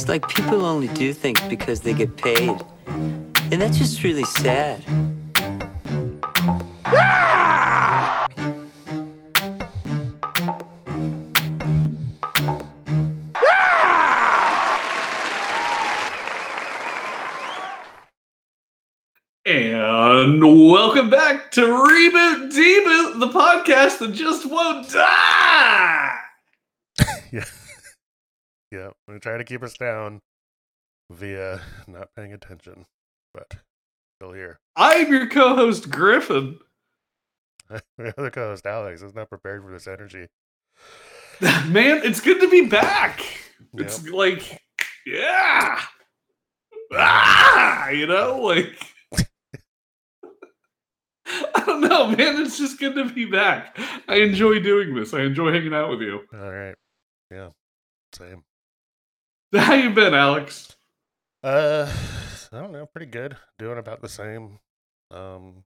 It's like people only do things because they get paid. And that's just really sad. And welcome back to Reboot Deboot, the podcast that just won't die. Yeah. Yeah. I'm going to try to keep us down via not paying attention, but still here. I'm your co host, Griffin. My other co host, Alex, is not prepared for this energy. Man, it's good to be back. Yep. It's like, yeah. Ah, you know, like. I don't know, man. It's just good to be back. I enjoy doing this. I enjoy hanging out with you. All right. Yeah. Same. How you been, Alex? Uh, I don't know. Pretty good. Doing about the same. Um,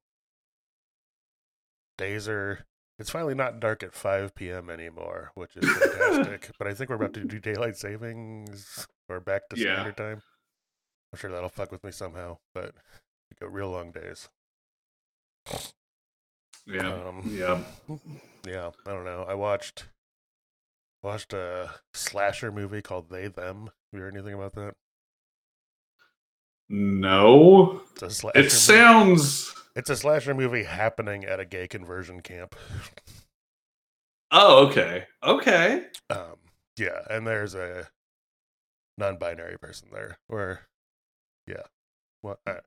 days are. It's finally not dark at 5 p.m. anymore, which is fantastic. but I think we're about to do daylight savings or back to Yeah. standard time. I'm sure that'll fuck with me somehow, but we got real long days. Yeah. Um, yeah. Yeah, I don't know. I watched watched a slasher movie called They Them. You heard anything about that? No. It's. It movie. sounds. It's a slasher movie happening at a gay conversion camp. Oh, okay. Okay. Um, yeah, and there's a non-binary person there. Or, yeah, what? Uh,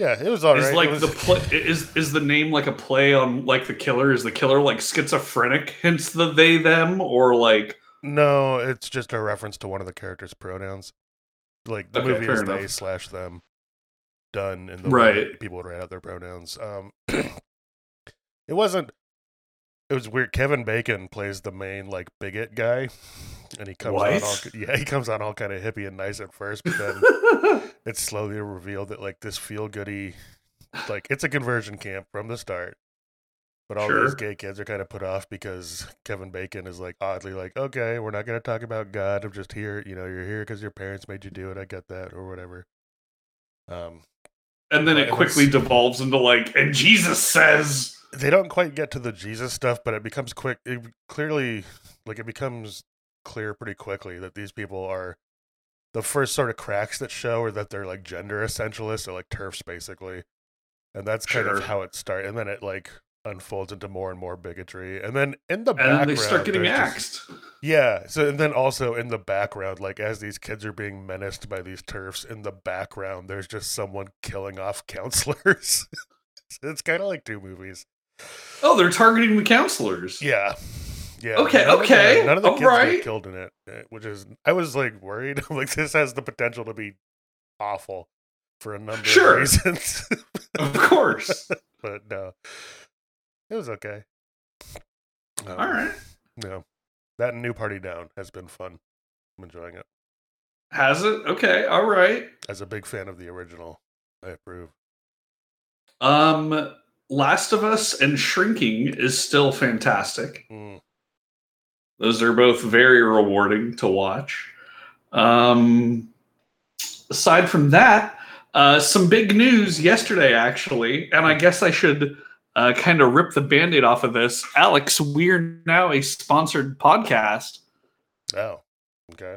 yeah, it was alright. is It like was- the play is is the name like a play on like the killer? Is the killer like schizophrenic? Hence the they them or like no, it's just a reference to one of the characters' pronouns. Like the Okay, movie is enough. they slash them done in the Right. people would write out their pronouns. Um, it wasn't. It was weird. Kevin Bacon plays the main like bigot guy, and he comes on all yeah he comes on all kind of hippie and nice at first, but then it's slowly revealed that like this feel goody, like it's a conversion camp from the start. But all Sure. these gay kids are kind of put off because Kevin Bacon is like oddly like, okay, we're not going to talk about God. I'm just here. You know, you're here because your parents made you do it. I get that, or whatever. Um, and then it It quickly devolves into like and Jesus says they don't quite get to the Jesus stuff, but it becomes quick. It clearly, like, it becomes clear pretty quickly that these people are the first sort of cracks that show are that they're like gender essentialists or like TERFs basically, and that's kind Sure. of how it starts. And then it like unfolds into more and more bigotry, and then in the and background, they start getting there's just- axed. yeah. So and then also in the background, like as these kids are being menaced by these TERFs, in the background, there's just someone killing off counselors. It's kind of like two movies. Oh, they're targeting the counselors. Yeah. Yeah. Okay, none of the- okay, none of the kids alright. get killed in it, eh, which is I was like worried. Like this has the potential to be awful for a number Sure. of reasons. Of course. but no. It was okay. Um, All right. No. That New Party Down has been fun. I'm enjoying it. Has it? Okay. All right. As a big fan of the original, I approve. Um Last of Us and Shrinking is still fantastic. Mm. Those are both very rewarding to watch. Um, aside from that, uh, some big news yesterday, actually, and I guess I should uh, kind of rip the band aid off of this. Alex, we're now a sponsored podcast. Oh. Okay.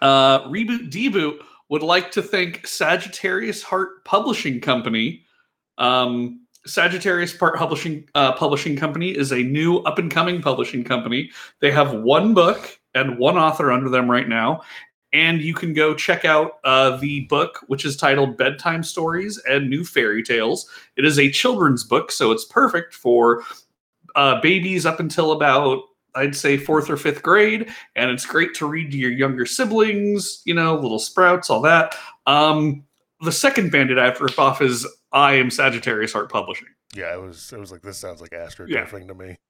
Uh, Reboot Deboot would like to thank Sagittarius Heart Publishing Company. Um, Sagittarius Heart Publishing uh, Publishing Company is a new up and coming publishing company. They have one book and one author under them right now, and you can go check out uh, the book, which is titled Bedtime Stories and New Fairy Tales. It is a children's book, so it's perfect for uh, babies up until about I'd say fourth or fifth grade, and it's great to read to your younger siblings. You know, little sprouts, all that. Um, the second bandit off is I am Sagittarius Heart Publishing. Yeah, it was it was like this sounds like Yeah. astroturfing to me.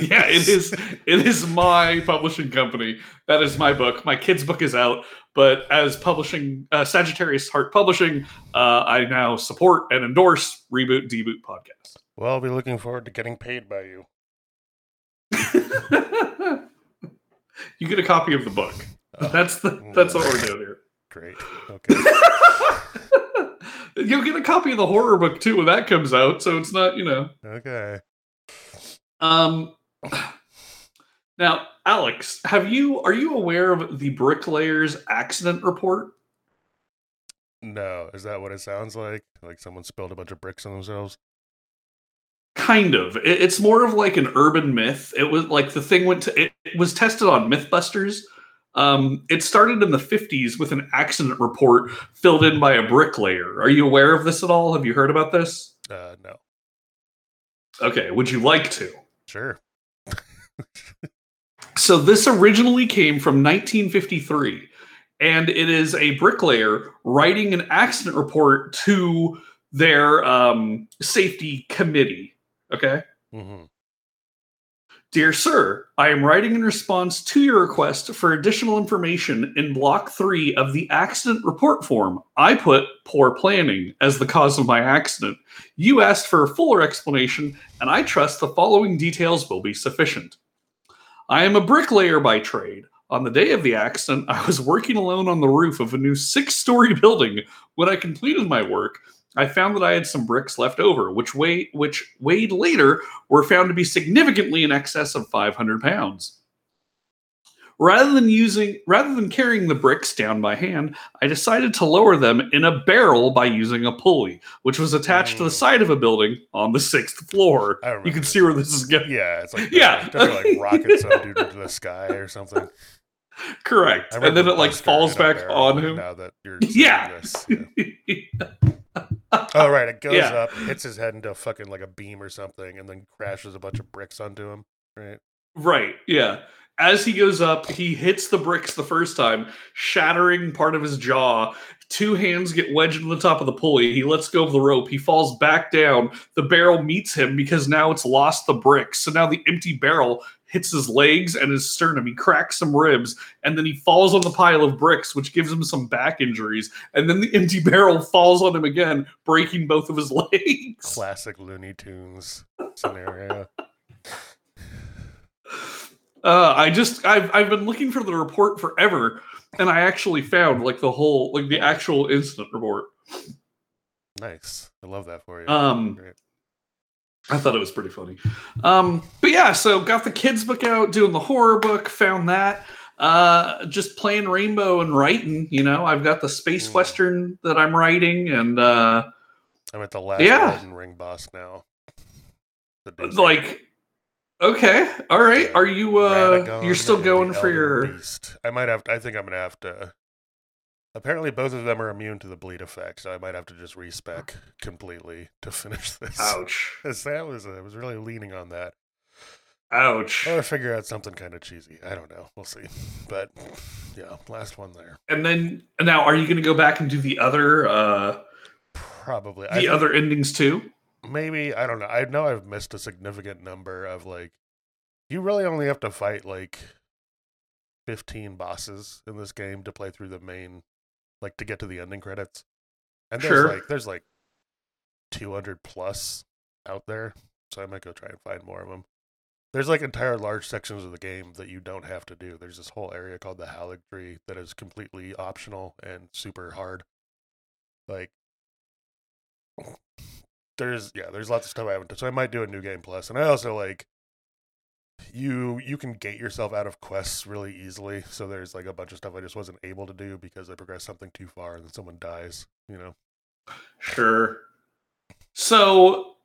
Yeah, it is. It is my publishing company. That is my book. My kid's book is out, but as publishing uh, Sagittarius Heart Publishing, uh, I now support and endorse Reboot Deboot podcast. Well, I'll be looking forward to getting paid by you. You get a copy of the book. Oh, That's the that's what we're doing here. great. Okay. You'll get a copy of the horror book too when that comes out, so it's not, you know. Okay. Um now, Alex, have you are you aware of the bricklayers accident report? No, is that what it sounds like? Like someone spilled a bunch of bricks on themselves? Kind of. It- It's more of like an urban myth. It was like the thing went to it, it was tested on MythBusters. Um, it started in the 50s with an accident report filled in by a bricklayer. Are you aware of this at all? Have you heard about this? Uh, no. Okay, would you like to? Sure. So this originally came from 1953, and it is a bricklayer writing an accident report to their um, safety committee. Okay. hmm Dear Sir, I am writing in response to your request for additional information in Block 3 of the accident report form. I put poor planning as the cause of my accident. You asked for a fuller explanation, and I trust the following details will be sufficient. I am a bricklayer by trade. On the day of the accident, I was working alone on the roof of a new six story building. When I completed my work, I found that I had some bricks left over, which weigh, which weighed later were found to be significantly in excess of 500 pounds. Rather than using rather than carrying the bricks down by hand, I decided to lower them in a barrel by using a pulley, which was attached to the Mm. side of a building on the sixth floor. You can see where this is going. Yeah, it's like Yeah. they're like rocket some dude into the sky or something. Correct. And then it like falls back on him. Now that you're Yeah. this, yeah. Oh right, it goes Yeah. up, hits his head into fucking like a beam or something, and then crashes a bunch of bricks onto him. Right. Right. Yeah. As he goes up, he hits the bricks the first time, shattering part of his jaw. Two hands get wedged in the top of the pulley. He lets go of the rope. He falls back down. The barrel meets him because now it's lost the bricks. So now the empty barrel hits his legs and his sternum. He cracks some ribs and then he falls on the pile of bricks, which gives him some back injuries. And then the empty barrel falls on him again, breaking both of his legs. Classic Looney Tunes scenario. Uh, I just I've I've been looking for the report forever, and I actually found like the whole like the actual incident report. Nice. I love that for you. Um, Great. I thought it was pretty funny. Um, but yeah, so got the kids book out, doing the horror book, found that. Uh, just playing Rainbow and writing. You know, I've got the space Mm. western that I'm writing, and uh, I'm at the last yeah. Elden Ring boss now. Like, okay, all right. Are you uh, Radagon you're still going for your? Beast. I might have. To, I think I'm gonna have to. Apparently, both of them are immune to the bleed effect, so I might have to just respec completely to finish this. Ouch! that was I was really leaning on that. Ouch! Or figure out something kind of cheesy. I don't know. We'll see. But yeah, last one there. And then now, are you going to go back and do the other uh Probably. The other endings too? maybe I don't know. I know I've missed a significant number of like. You really only have to fight like. 15 bosses in this game to play through the main like to get to the ending credits. And there's Sure. like there's like 200 plus out there so i might go try and find more of them there's like entire large sections of the game that you don't have to do. There's this whole area called the Halig tree that is completely optional and super hard. Like there's yeah there's lots of stuff i haven't done. So i might do a new game plus. And i also like you you can gate yourself out of quests really easily so there's like a bunch of stuff i just wasn't able to do because i progressed something too far and then someone dies you know Sure. So,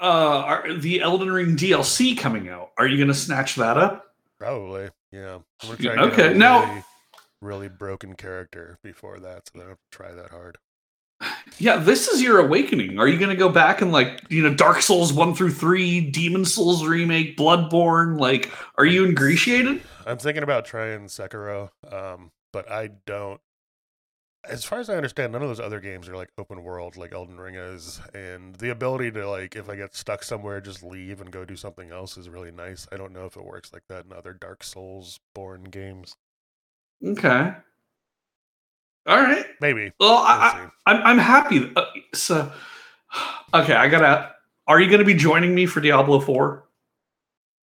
uh, are the Elden Ring DLC coming out? Are you going to snatch that up? probably yeah i'm try and get a okay, now- really, really broken character before that so i don't have to try that hard Yeah, this is your awakening. Are you going to go back and like you know Dark Souls one through three, Demon's Souls remake, Bloodborne? Like, are you ingratiated? i'm thinking about trying sekiro um but i don't as far as i understand none of those other games are like open world like elden ring is and the ability to like if i get stuck somewhere just leave and go do something else is really nice i don't know if it works like that in other dark souls born games Okay. All right. maybe Well, I, see. I'm I'm happy. Uh, so, okay, I gotta. Are you going to be joining me for Diablo Four?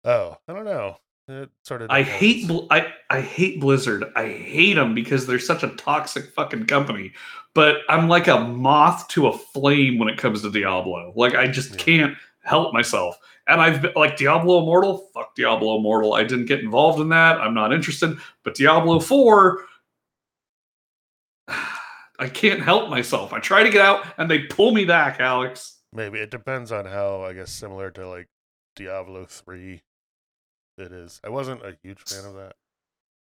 Oh, I don't know. It sort of. I depends. hate Bl- I I hate Blizzard. I hate them because they're such a toxic fucking company. But I'm like a moth to a flame when it comes to Diablo. Like I just Yeah. can't help myself. And I've been like Diablo Immortal. Fuck Diablo Immortal. I didn't get involved in that. I'm not interested. But Diablo Four. I can't help myself. I try to get out and they pull me back, Alex. Maybe it depends on how I guess similar to like Diablo three. It is. I wasn't a huge fan of that.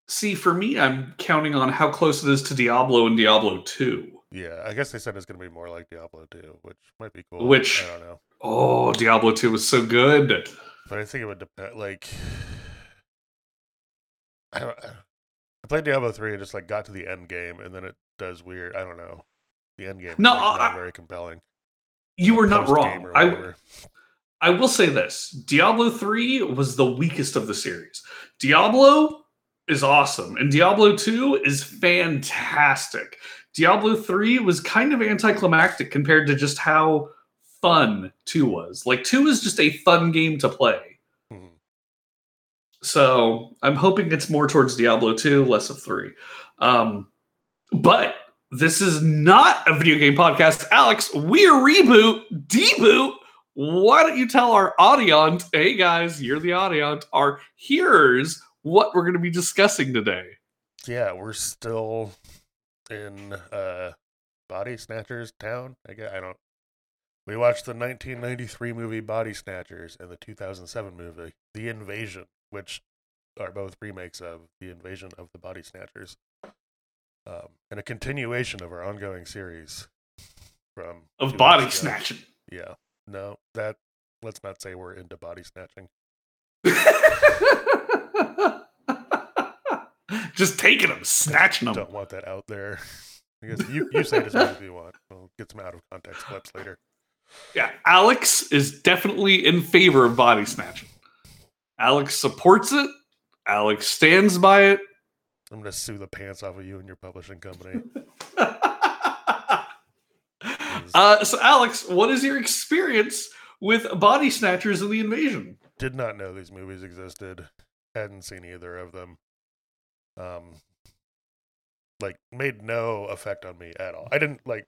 See, for me, I'm counting on how close it is to Diablo and Diablo 2. Yeah, I guess they said it's gonna be more like Diablo two, which might be cool. Which- I don't know, Oh, Diablo 2 was so good. but I think it would depend. Like, I don't. I played Diablo three and just like got to the end game, and then it does weird. I don't know. The end game. is, No, like, not I- very compelling. You were not wrong. I. I will say this Diablo 3 was the weakest of the series. Diablo is awesome, and Diablo 2 is fantastic. Diablo 3 was kind of anticlimactic compared to just how fun 2 was. Like, 2 is just a fun game to play. Mhm. So I'm hoping it's more towards Diablo 2, less of 3. Um, but this is not a video game podcast. Alex, we're reboot, deboot. Why don't you tell our audience, hey guys, you're the audience, our hearers, what we're going to be discussing today? Yeah, we're still in uh Body Snatchers town. I guess I don't. We watched the 1993 movie Body Snatchers and the 2007 movie The Invasion, which are both remakes of The Invasion of the Body Snatchers, um, and a continuation of our ongoing series from Of body snatching. Yeah, no, that let's not say we're into body snatching. Just taking them, snatching them. Don't want that out there. I guess you, you say it as much as you want. We'll get some out of context clips later. Yeah, Alex is definitely in favor of body snatching. Alex supports it. Alex stands by it. I'm gonna sue the pants off of you and your publishing company. uh, so, Alex, what is your experience with body snatchers in the invasion? Did not know these movies existed. Hadn't seen either of them. Um, like made no effect on me at all. I didn't like.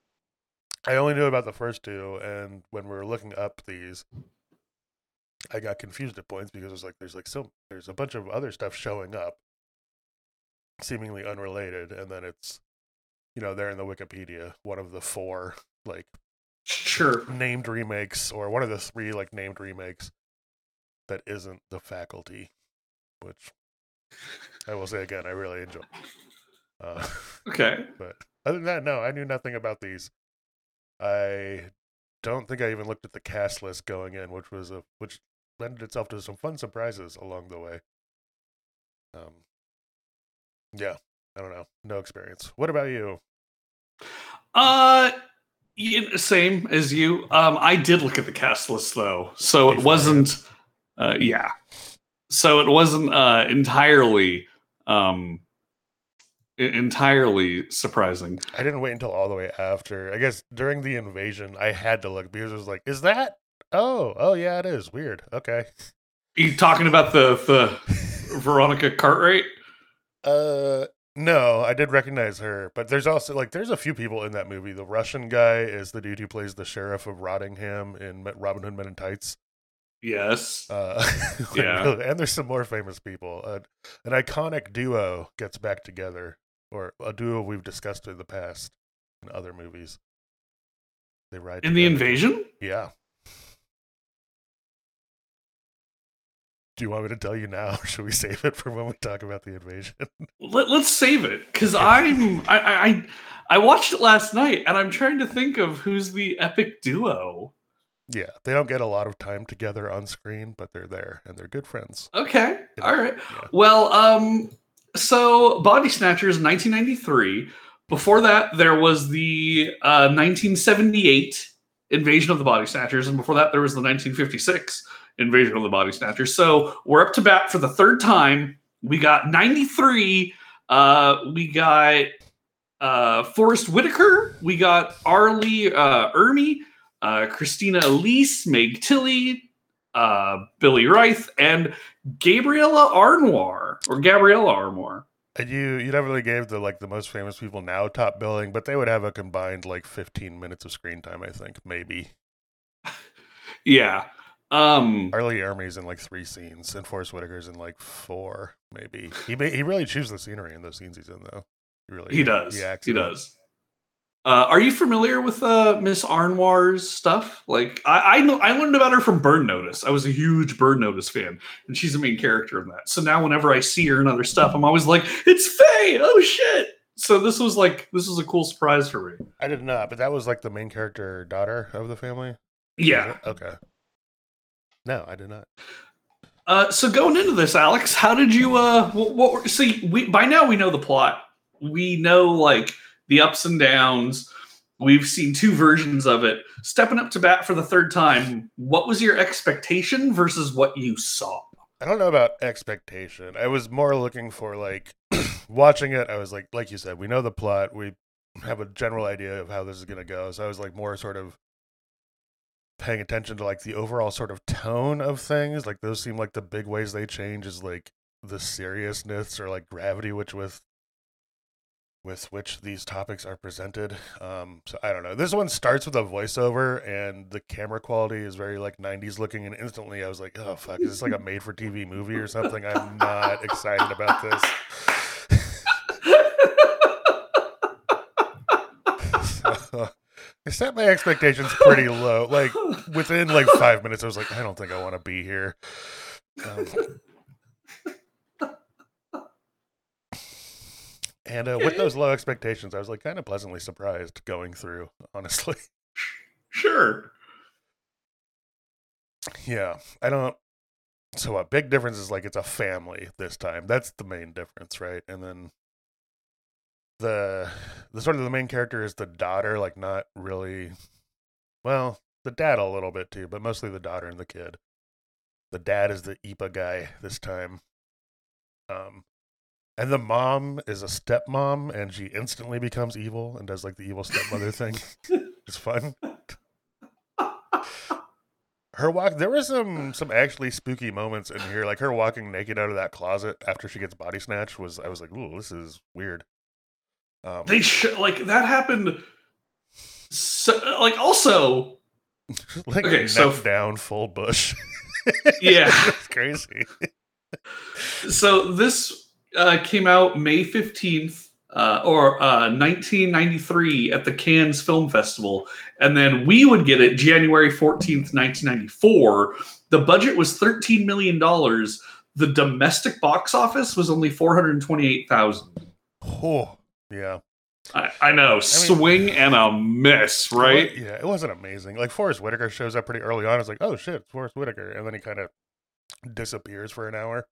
I only knew about the first two, and when we were looking up these, I got confused at points because it was like there's like so there's a bunch of other stuff showing up, seemingly unrelated, and then it's, you know, there in the Wikipedia, one of the four like Sure. named remakes or one of the three like named remakes that isn't the faculty which i will say again i really enjoy uh, Okay. but other than that no i knew nothing about these i don't think i even looked at the cast list going in which was a which lended itself to some fun surprises along the way um yeah i don't know no experience what about you Uh, same as you. Um, I did look at the cast list though, so it wasn't. Uh, yeah. So it wasn't uh, entirely, um, entirely surprising. I didn't wait until all the way after. I guess during the invasion, I had to look because it was like, is that? Oh, oh yeah, it is. Weird. Okay. Are you talking about the the Veronica Cartwright? Uh, no, I did recognize her, but there's also like there's a few people in that movie. The Russian guy is the dude who plays the sheriff of Rottingham in Robin Hood Men in Tights. Yes. Uh, Yeah. and there's some more famous people. Uh, an iconic duo gets back together, or a duo we've discussed in the past in other movies. They ride In the invasion? Yeah. Do you want me to tell you now? Should we save it for when we talk about the invasion? Let, let's save it because I'm I, I I watched it last night and I'm trying to think of who's the epic duo. yeah, they don't get a lot of time together on screen, but they're there and they're good friends. Okay, all right. Yeah. Well, um, so Body Snatchers, 1993. Before that, there was the uh, 1978 Invasion of the Body Snatchers, and before that, there was the 1956 Invasion of the Body Snatchers. So we're up to bat for the third time. We got 93. Uh, we got uh, Forest Whitaker. We got R. Lee uh, Ermey, uh, Christina Elise, Meg Tilly, uh, Billy Wirth, and Gabriella Arnoir or Gabriella Armour. And you you really gave the like the most famous people now top billing, but they would have a combined like 15 minutes of screen time, I think, maybe. Yeah. Um R. Lee Ermey's in like three scenes, and Forest Whitaker's in like four, maybe. He may, he really chews the scenery in those scenes he's in, though. He really he does. acts He does. Uh, are you familiar with uh, Miss Arnoir's stuff? Like I, I know, I learned about her from Burn Notice. I was a huge Burn Notice fan, and she's the main character in that. So now, whenever I see her in other stuff, I'm always like, "It's Faye! Oh shit!" So this was like, this was a cool surprise for me. I did not, but that was like the main character daughter of the family. Yeah. Okay. No, I did not. Uh, so going into this, Alex, how did you? Uh, what, what see? We by now we know the plot. We know like the ups and downs. We've seen two versions of it. Stepping up to bat for the third time, what was your expectation versus what you saw? I don't know about expectation. I was more looking for like watching it. I was like, like you said, we know the plot. We have a general idea of how this is gonna go. So I was like more sort of paying attention to like the overall sort of tone of things. Like those seem like the big ways they change is like the seriousness or like gravity which with with which these topics are presented. Um, so I don't know. This one starts with a voiceover, and the camera quality is very like '90s looking. And instantly, I was like, "Oh fuck, is this like a made-for-TV movie or something?" I'm not excited about this. so, I set my expectations pretty low. Like within like five minutes, I was like, "I don't think I want to be here." Um, and uh, with those low expectations, I was like kind of pleasantly surprised going through. Honestly, sure. yeah, I don't. So a big difference is like it's a family this time. That's the main difference, right? And then the the sort of the main character is the daughter, like not really. Well, the dad a little bit too, but mostly the daughter and the kid. The dad is the EPA guy this time. Um, and the mom is a stepmom, and she instantly becomes evil and does like the evil stepmother thing. It's fun. Her walk. There were some some actually spooky moments in here, like her walking naked out of that closet after she gets body snatched. Was I was like, ooh, this is weird. Um, They like that happened. So, like also, like okay, so- down, full bush. Yeah. it's crazy. so this uh, came out May 15th uh, or uh, 1993 at the Cannes Film Festival. And then we would get it January 14th, 1994. The budget was $13 million. The domestic box office was only 428,000. Oh, yeah. I, I know, swing and a miss, right? Yeah, it wasn't amazing. Like Forest Whitaker shows up pretty early on. It's like, oh shit, it's Forest Whitaker, and then he kind of disappears for an hour.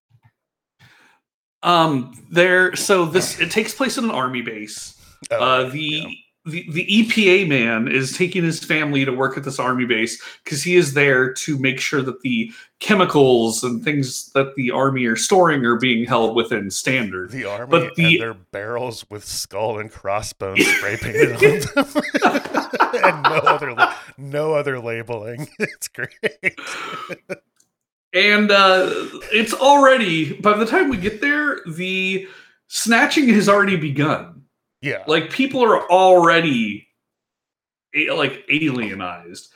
Um, there. So this it takes place in an army base. Oh, uh, the, yeah. The the EPA man is taking his family to work at this army base because he is there to make sure that the chemicals and things that the army are storing are being held within standard. the army but the- their barrels with skull and crossbones spray painted on them, and no other no other labeling. It's great. And uh, it's already by the time we get there, the snatching has already begun. Yeah, Like people are already like alienized.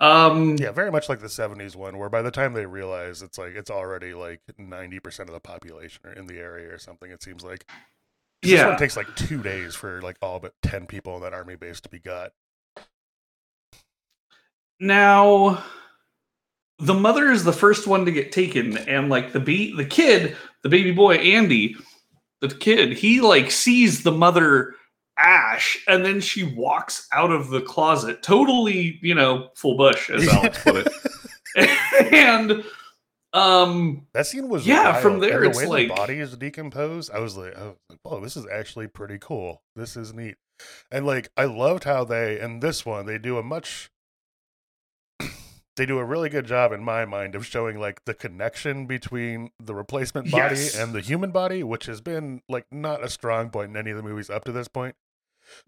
Um, yeah, very much like the '70s one, where by the time they realize it's like it's already like 90 percent of the population are in the area or something. It seems like. 'Cause This yeah. one takes like two days for like all but ten people in that army base to be got. Now, the mother is the first one to get taken, and like the be the kid, the baby boy Andy, the kid, he like sees the mother Ash, and then she walks out of the closet, totally, you know, full bush, as Alex put it. and um, That scene was Yeah, from there and it's the way like- the body is decomposed. I was like, I was like, "Oh, this is actually pretty cool. This is neat." And like, I loved how they in this one they do a much, they do a really good job in my mind of showing like the connection between the replacement body Yes. and the human body, which has been like not a strong point in any of the movies up to this point.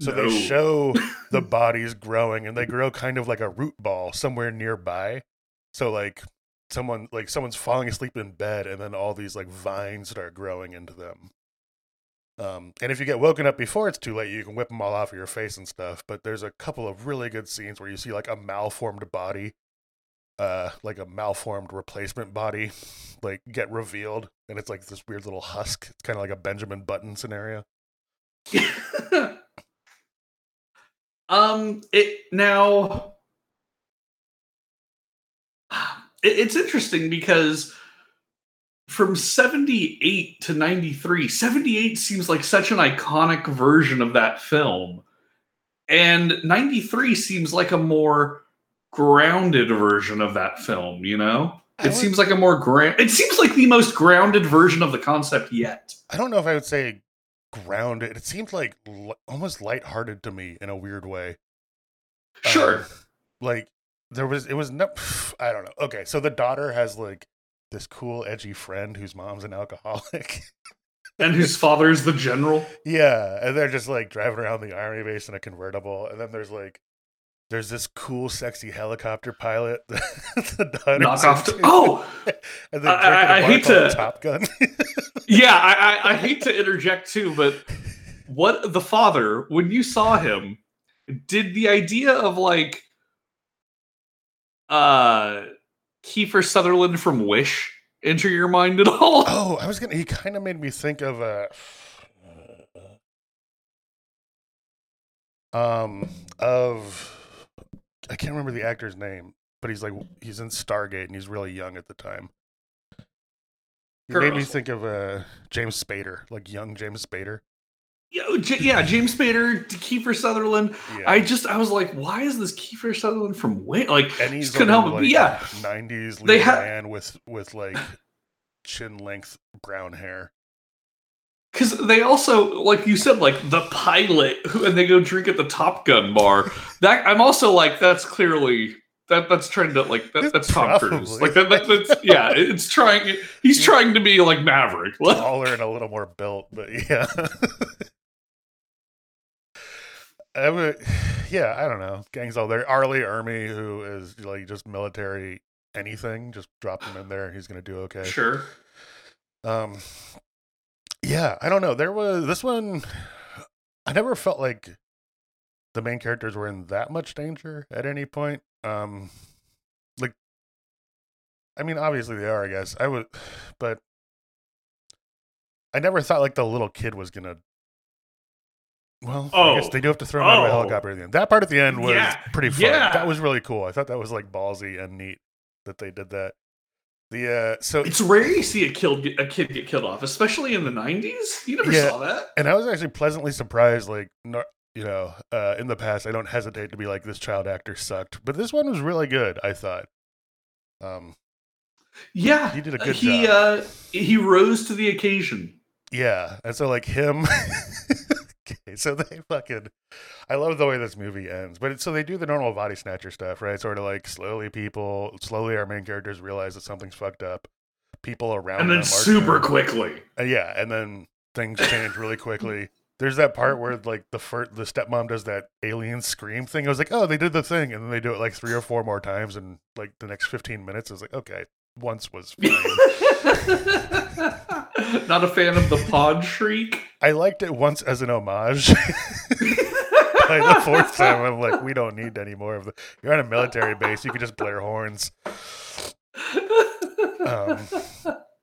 So No. they show the bodies growing, and they grow kind of like a root ball somewhere nearby. So like someone like someone's falling asleep in bed and then all these like vines start growing into them. Um, and if you get woken up before it's too late, you can whip them all off of your face and stuff. But there's a couple of really good scenes where you see like a malformed body, uh, like a malformed replacement body, like get revealed, and it's like this weird little husk. It's kind of like a Benjamin Button scenario. um, it now it, it's interesting because from 78 to 93 78 seems like such an iconic version of that film and 93 seems like a more grounded version of that film you know it would- seems like a more ground it seems like the most grounded version of the concept yet I don't know if I would say grounded. It seemed like li- almost lighthearted to me in a weird way. sure Um, like there was it was no I don't know. Okay, so the daughter has like this cool edgy friend whose mom's an alcoholic. and whose father is the general yeah, and they're just like driving around the army base in a convertible and then there's like there's this cool sexy helicopter pilot the knock off into. oh and I- a I- I hate to- Top Gun. yeah I, I i hate to interject too but what the father when you saw him did the idea of like uh kiefer sutherland from wish enter your mind at all Oh, I was gonna. He kind of made me think of uh, um of I can't remember the actor's name, but he's like he's in Stargate and he's really young at the time. He Kurt made me Russell. think of uh James Spader, like young James Spader. yeah, J- yeah james spader kiefer sutherland Yeah, i just i was like why is this kiefer sutherland from wish like and he's just couldn't help it like, but yeah '90s They lean ha- man with with like chin length brown hair. Because they also, like you said, like the pilot, who, and they go drink at the Top Gun bar. That I'm also like, that's clearly that that's trying to like that, that's Tom Cruise. Like that, that that's yeah, it's trying. He's trying to be like Maverick. Taller and a little more built, but yeah. I would, yeah, I don't know. Gangs all there. R. Lee Ermey, who is like just military anything, just drop him in there. He's gonna do okay. Sure. Um, yeah, I don't know. There was this one. I never felt like the main characters were in that much danger at any point. Um, like, I mean, obviously they are. I guess I would, but I never thought like the little kid was gonna. Well, I guess Oh. they do have to throw him out of a Oh. helicopter at the end. That part at the end was Yeah. pretty fun. Yeah. That was really cool. I thought that was like ballsy and neat that they did that. The uh, so It's rare you see a killed a kid get killed off, especially in the '90s. You never Yeah. saw that. and I was actually pleasantly surprised. Like, you know, uh, in the past, I don't hesitate to be like, this child actor sucked, but this one was really good. I thought. Um, Yeah, He did a good he, job. uh, he rose to the occasion. yeah, and so like him. okay, so they fucking. I love the way this movie ends, but it's, so they do the normal body snatcher stuff, right? Sort of like slowly, people slowly, our main characters realize that something's fucked up. People around and then super quickly. Uh, yeah, and then things change really quickly. There's that part where like the first, the stepmom does that alien scream thing. I was like, oh, they did the thing, and then they do it like three or four more times, and like the next 15 minutes is like, okay, once was fine. Not a fan of the pod shriek. I liked it once as an homage. By the fourth time, I'm like, we don't need any more of the. You're on a military base. You can just blare horns. Um,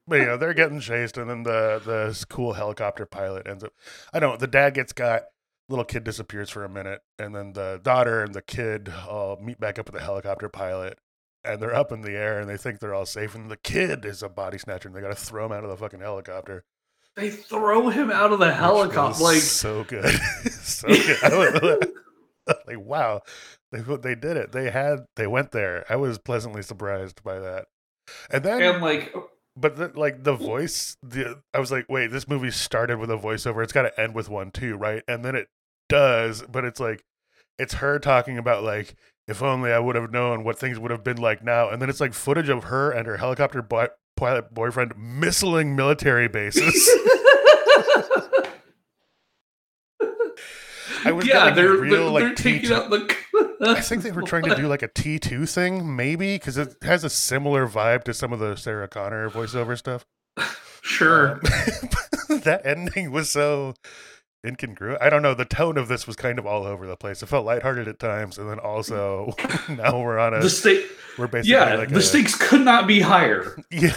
but you know they're getting chased, and then the the cool helicopter pilot ends up. I don't. know, The dad gets got. Little kid disappears for a minute, and then the daughter and the kid all meet back up with the helicopter pilot, and they're up in the air, and they think they're all safe, and the kid is a body snatcher, and they got to throw him out of the fucking helicopter. They throw him out of the which helicopter. Like so good, so good. Like, wow, they they did it. They had they went there. I was pleasantly surprised by that. And then and like oh, but the, like the oh. voice, the I was like, wait, this movie started with a voiceover. It's got to end with one too, right? And then it does, but it's like it's her talking about like if only I would have known what things would have been like now. And then it's like footage of her and her helicopter boy, pilot boyfriend missiling military bases. I was yeah, they're real, they're, like, they're taking out the I think they were trying to do like a T two thing, maybe because it has a similar vibe to some of the Sarah Connor voiceover stuff. Sure. Um, that ending was so incongruent. I don't know. The tone of this was kind of all over the place. It felt lighthearted at times, and then also now we're on a the state, we're basically yeah, like the a, stakes could not be higher. yeah,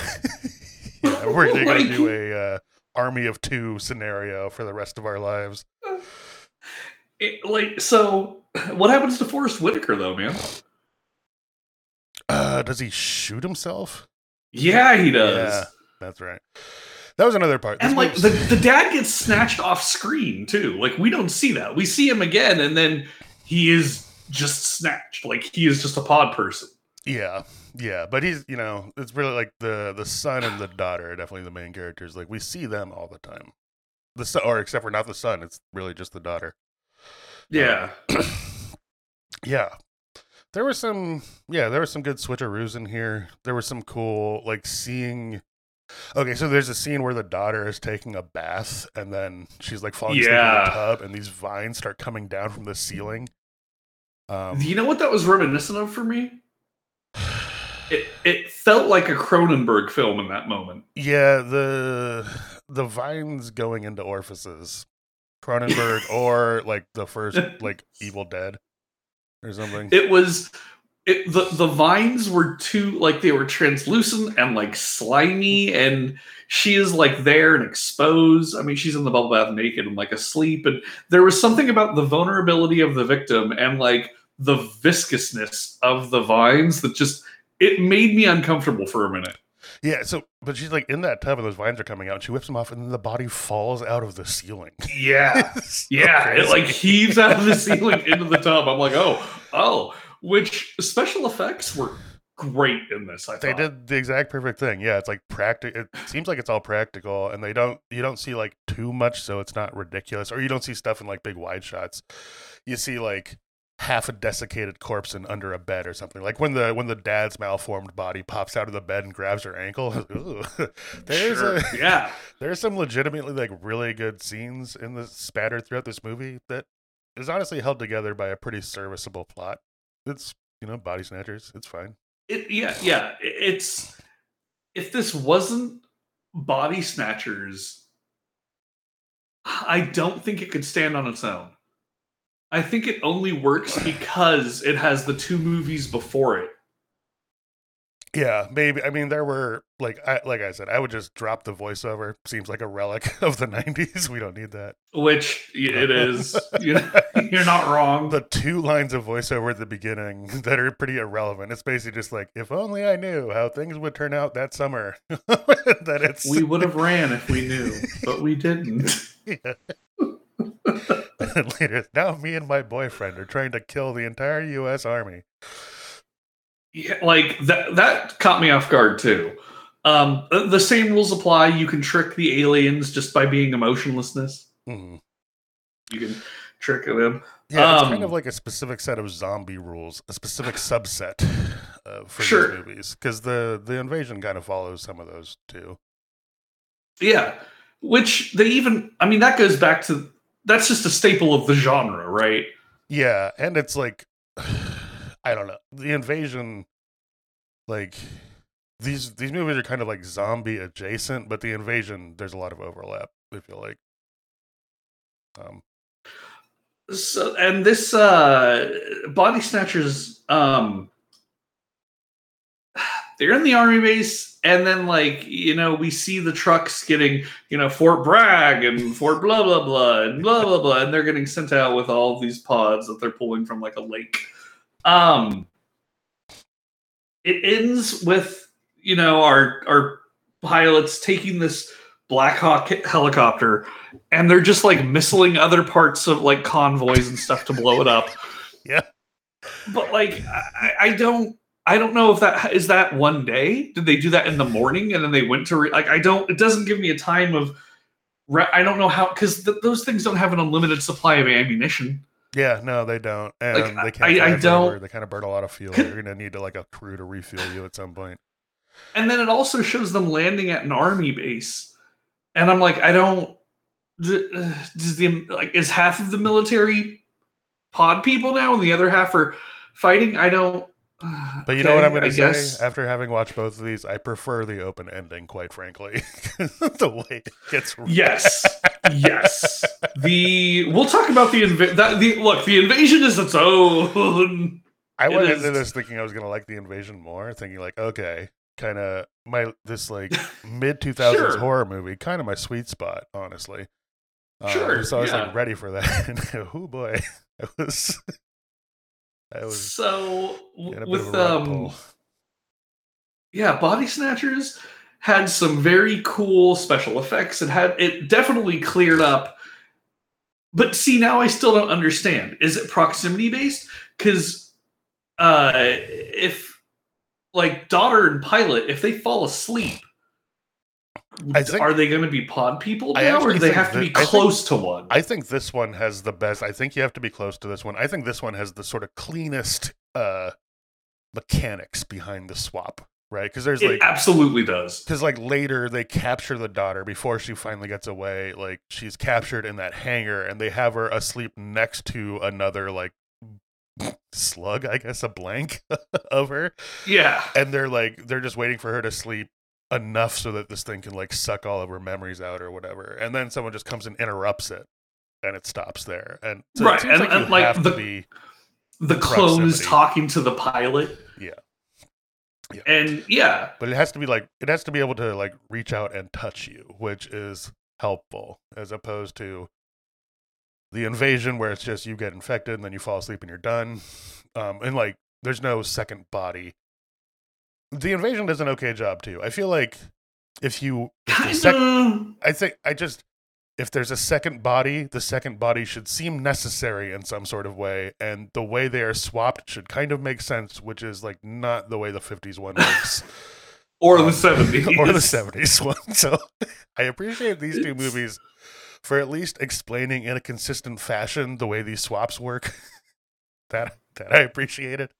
yeah we're gonna do a uh, army of two scenario for the rest of our lives. It- like, so what happens to Forest Whitaker though, man? Uh, does he shoot himself? Yeah, he does. Yeah, that's right. That was another part. And This like the, the dad gets snatched off screen too. Like we don't see that. We see him again, and then he is just snatched. Like he is just a pod person. Yeah, yeah, but he's you know it's really like the the son and the daughter are definitely the main characters. Like we see them all the time. The son, or except for not the son, it's really just the daughter. Um, yeah. Yeah, there were some yeah there were some good switcheroos in here. There was some cool like seeing. Okay, so there's a scene where the daughter is taking a bath and then she's like falling asleep in the tub, and these vines start coming down from the ceiling. Um, you know what that was reminiscent of for me? It it felt like a Cronenberg film in that moment. Yeah, the the vines going into orifices, Cronenberg, or like the first like Evil Dead or something. It was it the the vines were too like they were translucent and like slimy and she is like there and exposed. I mean, she's in the bubble bath naked and like asleep and there was something about the vulnerability of the victim and like the viscousness of the vines that just it made me uncomfortable for a minute. yeah, so but she's like in that tub and those vines are coming out. And she whips them off, and then the body falls out of the ceiling. Yeah. So Yeah, it like heaves out of the ceiling into the tub. I'm like, oh, oh. Which special effects were great in this. I they thought. did the exact perfect thing. Yeah, it's like practical. It seems like it's all practical, and they don't. You don't see like too much, so it's not ridiculous. Or you don't see stuff in like big wide shots. You see like half a desiccated corpse and under a bed or something. Like when the when the dad's malformed body pops out of the bed and grabs her ankle. Ooh. There's Sure. a yeah. there's some legitimately like really good scenes in the spattered throughout this movie that is honestly held together by a pretty serviceable plot. It's you know body snatchers. It's fine. It, yeah, yeah. It's if this wasn't body snatchers, I don't think it could stand on its own. I think it only works because it has the two movies before it. Yeah, maybe. I mean, there were like, I, like I said, I would just drop the voiceover. Seems like a relic of the '90s. We don't need that. Which it is. You know, you're not wrong. The two lines of voiceover at the beginning that are pretty irrelevant. It's basically just like, if only I knew how things would turn out that summer. that it's we would have ran if we knew, but we didn't. Yeah. later, now me and my boyfriend are trying to kill the entire U.S. Army. Yeah, like that that caught me off guard too. Um, the- same rules apply. You can trick the aliens just by being emotionlessness. Mhm. You can trick them. Yeah, it's kind Um, of like a specific set of zombie rules, a specific subset uh, for Sure. these movies, because the the invasion kind of follows some of those too. Yeah, which they even. I mean, that goes back to that's just a staple of the genre, right? Yeah, and it's like I don't know the invasion, like these these movies are kind of like zombie adjacent, but the invasion there's a lot of overlap. I feel like. Um, So, and this uh, body snatchers, um, they're in the army base, and then like you know we see the trucks getting you know Fort Bragg and Fort blah blah blah and blah blah blah, and they're getting sent out with all these pods that they're pulling from like a lake. Um, it ends with you know our our pilots taking this Black Hawk helicopter and they're just like missiling other parts of like convoys and stuff to blow it up. Yeah. But like I, I don't I don't know if that is that one day. Did they do that in the morning and then they went to re- like I don't it doesn't give me a time of re- I don't know how because th- those things don't have an unlimited supply of ammunition. Yeah, no, they don't, and Like, they can't. I- I don't- They kind of burn a lot of fuel. You're gonna need to like a crew to refuel you at some point. And then it also shows them landing at an army base. And I'm like I don't does the like is half of the military pod people now and the other half are fighting, I don't. But you know what I'm going to say? guess- After having watched both of these, I prefer the open ending, quite frankly. the way it gets. Yes, yes. The we'll talk about the inv- that the look. The invasion is its own. I it went is- into this thinking I was going to like the invasion more, thinking like, okay, kind of my this like mid 2000s Sure. horror movie, kind of my sweet spot, honestly. Um, Sure, so I was yeah. like ready for that. Oh boy, I was. I was So in a w- bit with of a rug um, yeah, Body Snatchers had some very cool special effects. It had it definitely cleared up. But see, now I still don't understand. Is it proximity based? Because uh, if like daughter and pilot, if they fall asleep, think- are they going to be pod people now, or do they have to be I think- close to one? I think this one has the best. I think you have to be close to this one. I think this one has the sort of cleanest uh mechanics behind the swap, right? Because there's it like absolutely does. because like later they capture the daughter before she finally gets away. Like she's captured in that hangar, and they have her asleep next to another like slug, I guess, a blank of her, Yeah. and they're like they're just waiting for her to sleep enough so that this thing can like suck all of her memories out or whatever and then someone just comes and interrupts it and it stops there and so Right, and- like and, like, the- the clones talking to the pilot. Yeah. Yeah. And yeah, but it has to be like it has to be able to like reach out and touch you which is helpful as opposed to the invasion where it's just you get infected and then you fall asleep and you're done um and like there's no second body the invasion does an okay job too i feel like if you if sec- I think I just if there's a second body, the second body should seem necessary in some sort of way, and the way they are swapped should kind of make sense, which is like not the way the '50s one works Or Um, the 70s. or the '70s one. So I appreciate these two movies for at least explaining in a consistent fashion the way these swaps work. that that I appreciate it.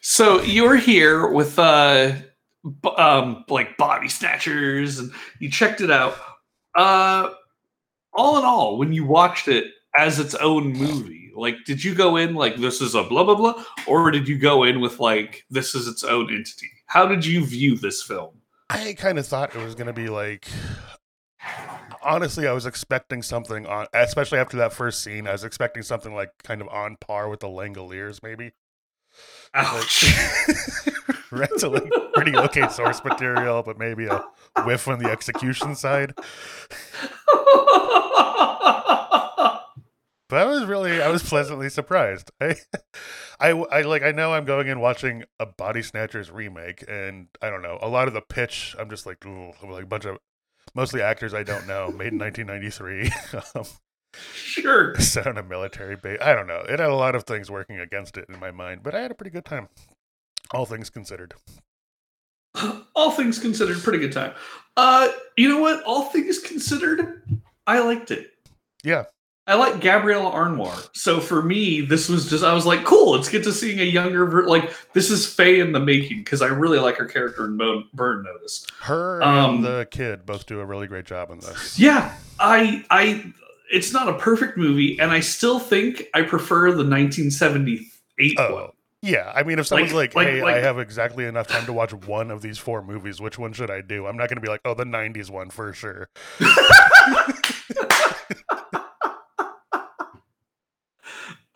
So you're here with uh um like body snatchers and you checked it out. Uh all in all, when you watched it as its own movie, like did you go in like this is a blah blah blah or did you go in with like this is its own entity? How did you view this film? I kind of thought it was going to be like. Honestly, I was expecting something on, especially after that first scene. I was expecting something like kind of on par with the Langoliers, maybe. Ouch. like pretty okay source material, but maybe a whiff on the execution side. But I was really, I was pleasantly surprised. I, I, I like, I know I'm going in watching a Body Snatchers remake, and I don't know a lot of the pitch. I'm just like, ooh, like a bunch of mostly actors I don't know, made in 1993, um, sure. set on a military base. I don't know. It had a lot of things working against it in my mind, but I had a pretty good time, all things considered. All things considered, pretty good time. Uh, you know what? All things considered, I liked it. Yeah, I like Gabrielle Anwar. So for me, this was just I was like, cool. It's good to seeing a younger ver- like this is Faye in the making because I really like her character in Burn Notice. her Um, and the kid both do a really great job in this. Yeah, I I it's not a perfect movie, and I still think I prefer the 1978 Oh, one. Yeah, I mean, if someone's Like- like, "Hey, like- I have exactly enough time to watch one of these four movies. Which one should I do?" I'm not going to be like, "Oh, the '90s one for sure."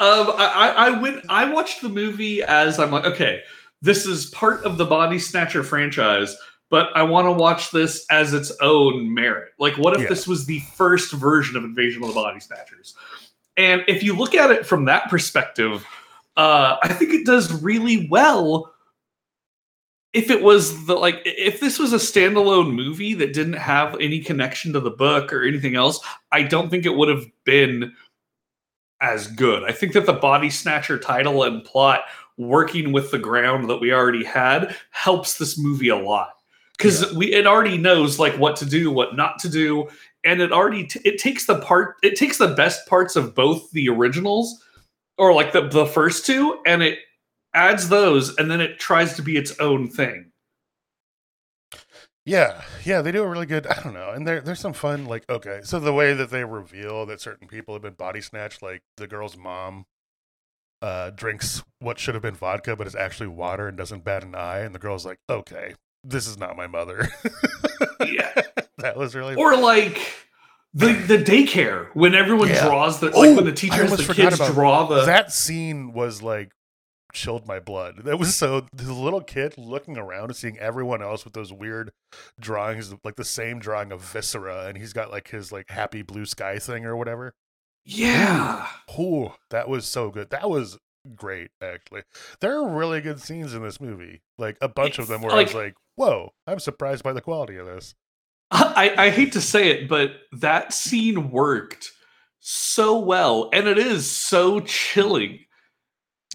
Um, I, I, I went. I watched the movie as I'm like, okay, this is part of the Body Snatcher franchise, but I want to watch this as its own merit. Like, what if Yeah. this was the first version of Invasion of the Body Snatchers? And if you look at it from that perspective, uh, I think it does really well. If it was the like, if this was a standalone movie that didn't have any connection to the book or anything else, I don't think it would have been as good. I think that the Body Snatcher title and plot working with the ground that we already had helps this movie a lot because we it already knows like what to do, what not to do, and it already t- it takes the part it takes the best parts of both the originals or like the the first two and it adds those and then it tries to be its own thing. Yeah, yeah, they do a really good. I don't know, and there there's some fun. Like, okay, so the way that they reveal that certain people have been body snatched, like the girl's mom, uh, drinks what should have been vodka, but is actually water and doesn't bat an eye. And the girl's like, "Okay, this is not my mother." Yeah. that was really. Or like the the daycare when everyone Yeah. draws the like Oh, when the I teachers the forgot kids about draw the that scene was like chilled my blood. That was so the little kid looking around and seeing everyone else with those weird drawings, like the same drawing of Viscera, and he's got like his like happy blue sky thing or whatever. yeah. Oh, that was so good. That was great, actually. There are really good scenes in this movie. Like a bunch of them where I was Like- like, whoa, I'm surprised by the quality of this. I, I hate to say it, but that scene worked so well, and it is so chilling.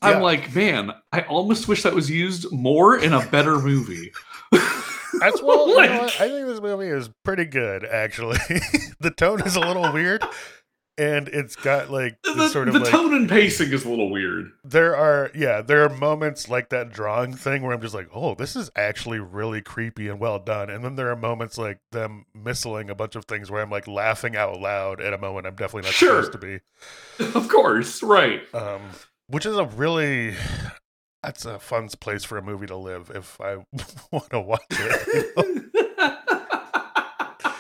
Yeah. I'm like, man, I almost wish that was used more in a better movie. That's well, you know what? I think this movie is pretty good, actually. the tone is a little weird, and it's got like the, sort of the like tone and pacing is a little weird. there are yeah there are moments like that drawing thing where i'm just like oh this is actually really creepy and well done and then there are moments like them missling a bunch of things where i'm like laughing out loud at a moment i'm definitely not Sure. supposed to be Of course, right. um which is a really that's a fun place for a movie to live if i want to watch it you know?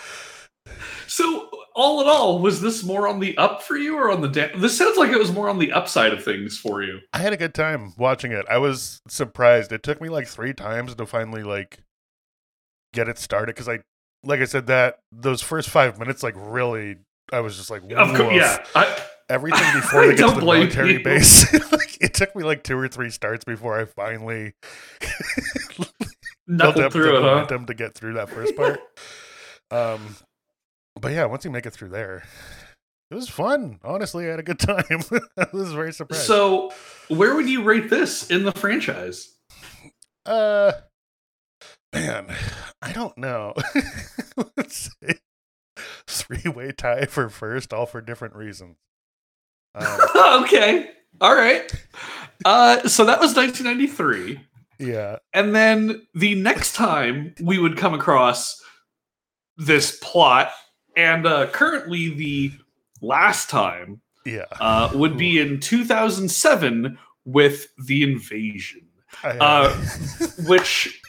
so, all in all, was this more on the up for you or on the down? This sounds like it was more on the upside of things for you. i had a good time watching it i was surprised it took me like three times to finally like get it started because i like i said that those first five minutes like really i was just like Of course, yeah. I, everything before I they get to the military you. base like it took me like two or three starts before i finally built up the through it, huh? to get through that first part um but yeah once you make it through there it was fun honestly i had a good time i was very surprised So, where would you rate this in the franchise? uh man i don't know let's say three-way tie for first all for different reasons um, okay. All right. Uh, so that was 1993. yeah And then the next time we would come across this plot, and uh, currently the last time yeah. uh, would be in 2007 with The Invasion, uh, which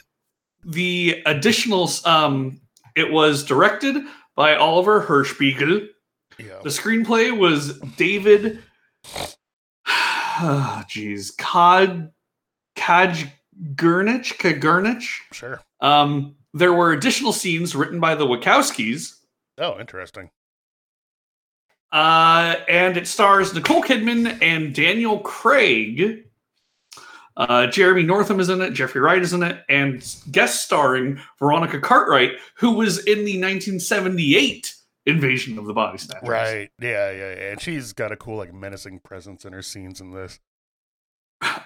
the additional, um, it was directed by Oliver Hirschbiegel. yeah. The screenplay was David. Jeez, Cod, Kaj Gurnich, sure. Um, there were additional scenes written by the Wachowskis, Oh, interesting. uh, and it stars Nicole Kidman and Daniel Craig. Uh, Jeremy Northam is in it, Jeffrey Wright is in it, and guest starring Veronica Cartwright, who was in the 1978 Invasion of the Body Snatchers. Right. Yeah, yeah, yeah. And she's got a cool, like, menacing presence in her scenes in this.